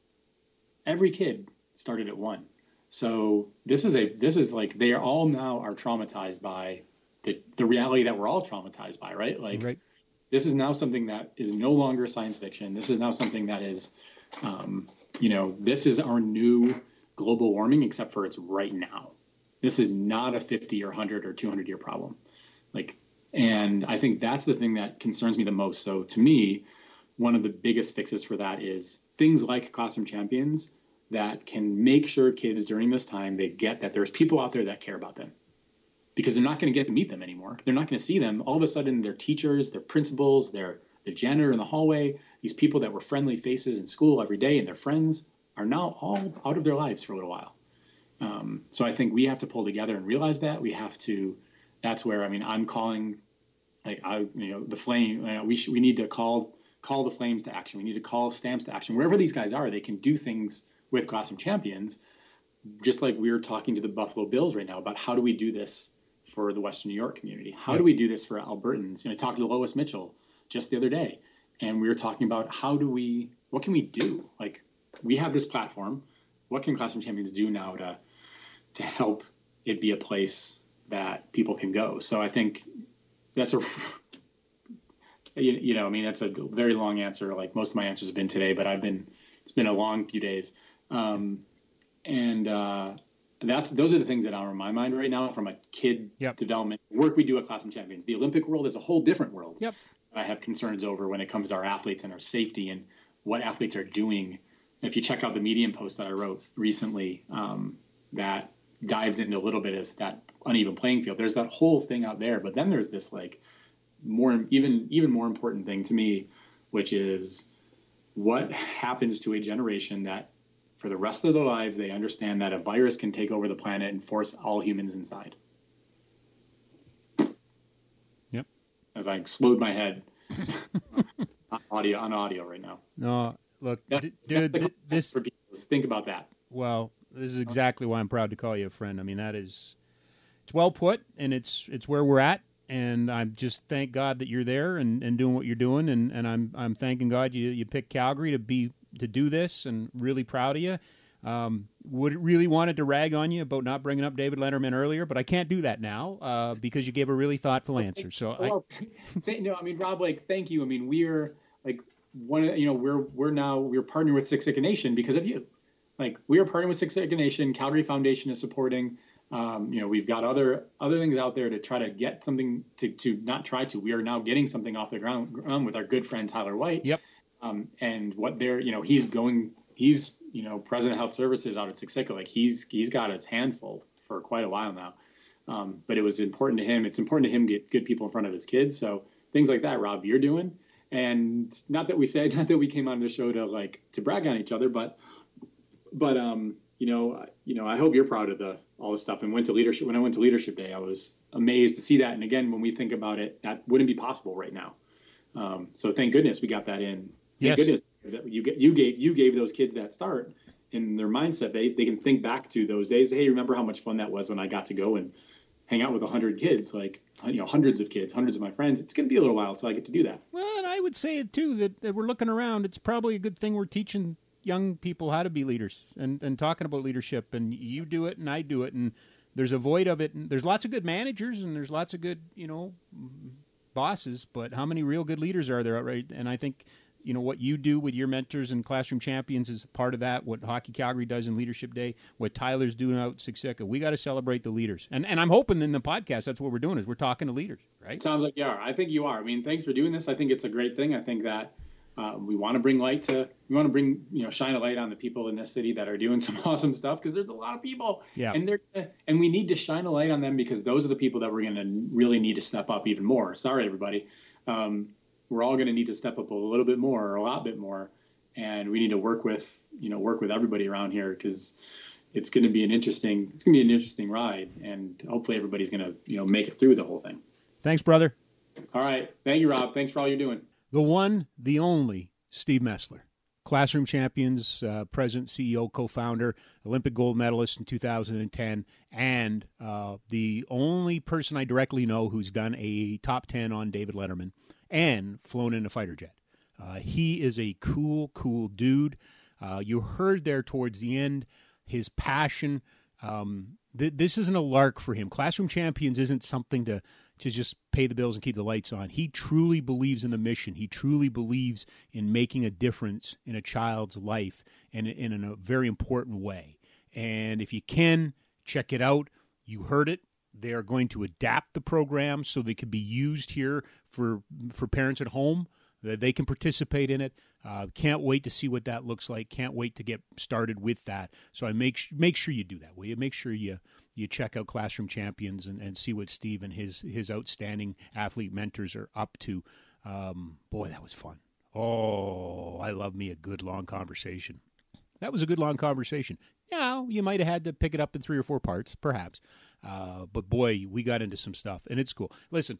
every kid started at one. So this is a this is like they are all now are traumatized by the, the reality that we're all traumatized by, right? Like right. this is now something that is no longer science fiction. This is now something that is, um, you know, this is our new global warming, except for it's right now. This is not a 50 or 100 or 200 year problem. Like, and I think that's the thing that concerns me the most. So to me, one of the biggest fixes for that is things like Classroom Champions that can make sure kids during this time they get that there's people out there that care about them because they're not going to get to meet them anymore. They're not going to see them. All of a sudden, their teachers, their principals, their the janitor in the hallway, these people that were friendly faces in school every day, and their friends are now all out of their lives for a little while. Um, so I think we have to pull together and realize that we have to. That's where I mean I'm calling, like I you know the flame. You know, we we need to call call the flames to action. We need to call stamps to action. Wherever these guys are, they can do things with Classroom Champions, just like we're talking to the Buffalo Bills right now about how do we do this for the Western New York community. How do we do this for Albertans? You know, I talked to Lois Mitchell just the other day, and we were talking about how do we, what can we do? Like, we have this platform. What can Classroom Champions do now to to help it be a place that people can go? So I think that's a [LAUGHS] you, you know, I mean, that's a very long answer. Like most of my answers have been today, but I've been it's been a long few days. Um, and uh, that's those are the things that are on my mind right now from a kid yep. development work we do at Classroom Champions. The Olympic world is a whole different world. Yep. I have concerns over when it comes to our athletes and our safety and what athletes are doing. If you check out the Medium post that I wrote recently, um, that dives into a little bit as that uneven playing field. There's that whole thing out there, but then there's this like more even even more important thing to me, which is what happens to a generation that for the rest of their lives, they understand that a virus can take over the planet and force all humans inside. Yep. As I explode my head [LAUGHS] on audio on audio right now. No, look, that, dude, this. for people. Think about that. Well, this is exactly why I'm proud to call you a friend. I mean, that is, it's well put, and it's it's where we're at. And I'm just thank God that you're there and, and doing what you're doing, and, and I'm I'm thanking God you you picked Calgary to be to do this and really proud of you. Um, would really wanted to rag on you about not bringing up David Letterman earlier, but I can't do that now uh, because you gave a really thoughtful answer. So well, [LAUGHS] I, no, I mean Rob, like thank you. I mean we're like one, of you know, we're we're now we're partnering with Siksika Nation because of you. Like we are partnering with Siksika Nation. Calgary Foundation is supporting. Um, you know, we've got other other things out there to try to get something to to not try to. We are now getting something off the ground, ground with our good friend Tyler White. Yep. Um, and what they're, you know, he's going, he's, you know, president of health services out at Siksika. Like he's he's got his hands full for quite a while now. Um, but it was important to him. It's important to him get good people in front of his kids. So things like that, Rob, you're doing. And not that we said, [LAUGHS] not that we came on the show to like to brag on each other, but but um, you know, you know, I hope you're proud of the all this stuff. And went to leadership when I went to leadership day, I was amazed to see that. And again, when we think about it, that wouldn't be possible right now. Um, so thank goodness we got that in. Thank yes. goodness you get you gave you gave those kids that start in their mindset. They they can think back to those days. Hey, remember how much fun that was when I got to go and hang out with a hundred kids, like you know, hundreds of kids, hundreds of my friends. It's going to be a little while until I get to do that. Well, and I would say it too that, that we're looking around. It's probably a good thing we're teaching young people how to be leaders and, and talking about leadership. And you do it, and I do it, and there's a void of it. And there's lots of good managers, and there's lots of good, you know, bosses. But how many real good leaders are there? Right? And I think you know what you do with your mentors and classroom champions is part of that. What Hockey Calgary does in Leadership Day, what Tyler's doing out at Siksika, we got to celebrate the leaders. And and I'm hoping in the podcast that's what we're doing is we're talking to leaders, right? Sounds like you are. I think you are. I mean, thanks for doing this. I think it's a great thing. I think that uh, we want to bring light to we want to bring you know shine a light on the people in this city that are doing [LAUGHS] some awesome stuff because there's a lot of people yeah and they're and we need to shine a light on them because those are the people that we're going to really need to step up even more sorry everybody um, we're all going to need to step up a little bit more or a lot bit more. And we need to work with you know work with everybody around here because it's going to be an interesting it's going to be an interesting ride. And hopefully everybody's going to you know make it through the whole thing. Thanks brother. All right. Thank you rob. Thanks for all you're doing. The one, the only Steve Mesler. Classroom Champions, uh, president, CEO, co founder, Olympic gold medalist in 2010, and uh, the only person I directly know who's done a top 10 on David Letterman and flown in a fighter jet. Uh, he is a cool, cool dude. Uh, you heard there towards the end his passion. Um, th- this isn't a lark for him. Classroom Champions isn't something to to just pay the bills and keep the lights on. He truly believes in the mission. He truly believes in making a difference in a child's life and, in a very important way. And if you can, check it out. You heard it. They are going to adapt the program so they can be used here for for parents at home. That they can participate in it. Uh, can't wait to see what that looks like. Can't wait to get started with that. So I make make sure you do that. Will you make sure you you check out Classroom Champions and, and see what Steve and his his outstanding athlete mentors are up to. Um, boy, that was fun. Oh, I love me a good long conversation. That was a good long conversation. Now you might have had to pick it up in three or four parts, perhaps. Uh, but boy, we got into some stuff, and it's cool. Listen,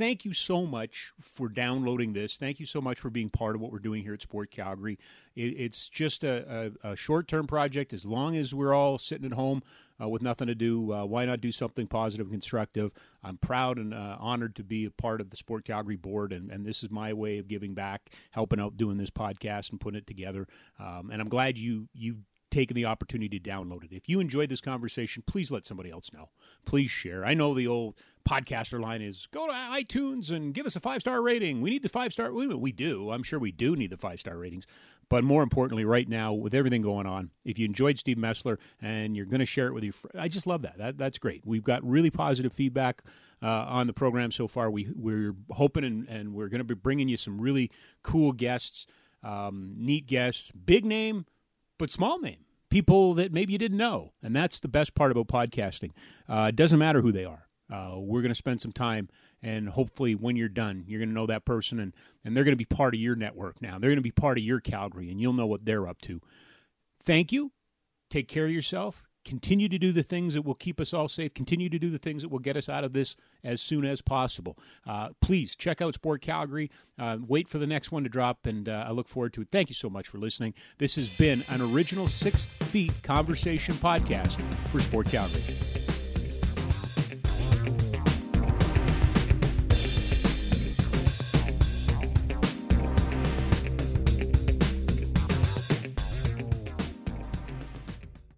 thank you so much for downloading this. Thank you so much for being part of what we're doing here at Sport Calgary. It, it's just a, a, a short term project. As long as we're all sitting at home uh, with nothing to do, uh, why not do something positive and constructive? I'm proud and uh, honored to be a part of the Sport Calgary board, and, and this is my way of giving back, helping out doing this podcast and putting it together. Um, and I'm glad you you taken the opportunity to download it. If you enjoyed this conversation, please let somebody else know. Please share. I know the old podcaster line is go to iTunes and give us a five star rating. We need the five star. We do. I'm sure we do need the five star ratings. But more importantly, right now, with everything going on, if you enjoyed Steve Mesler and you're going to share it with your I just love that. that. That's great. We've got really positive feedback uh, on the program so far. We, we're hoping and, and we're going to be bringing you some really cool guests, um, neat guests, big name, but small name people that maybe you didn't know. And that's the best part about podcasting. Uh, it doesn't matter who they are. Uh, we're going to spend some time, and hopefully, when you're done, you're going to know that person, and, and they're going to be part of your network now. They're going to be part of your Calgary, and you'll know what they're up to. Thank you. Take care of yourself. Continue to do the things that will keep us all safe. Continue to do the things that will get us out of this as soon as possible. Uh, please check out Sport Calgary. Uh, wait for the next one to drop, and uh, I look forward to it. Thank you so much for listening. This has been an original Six Feet Conversation podcast for Sport Calgary.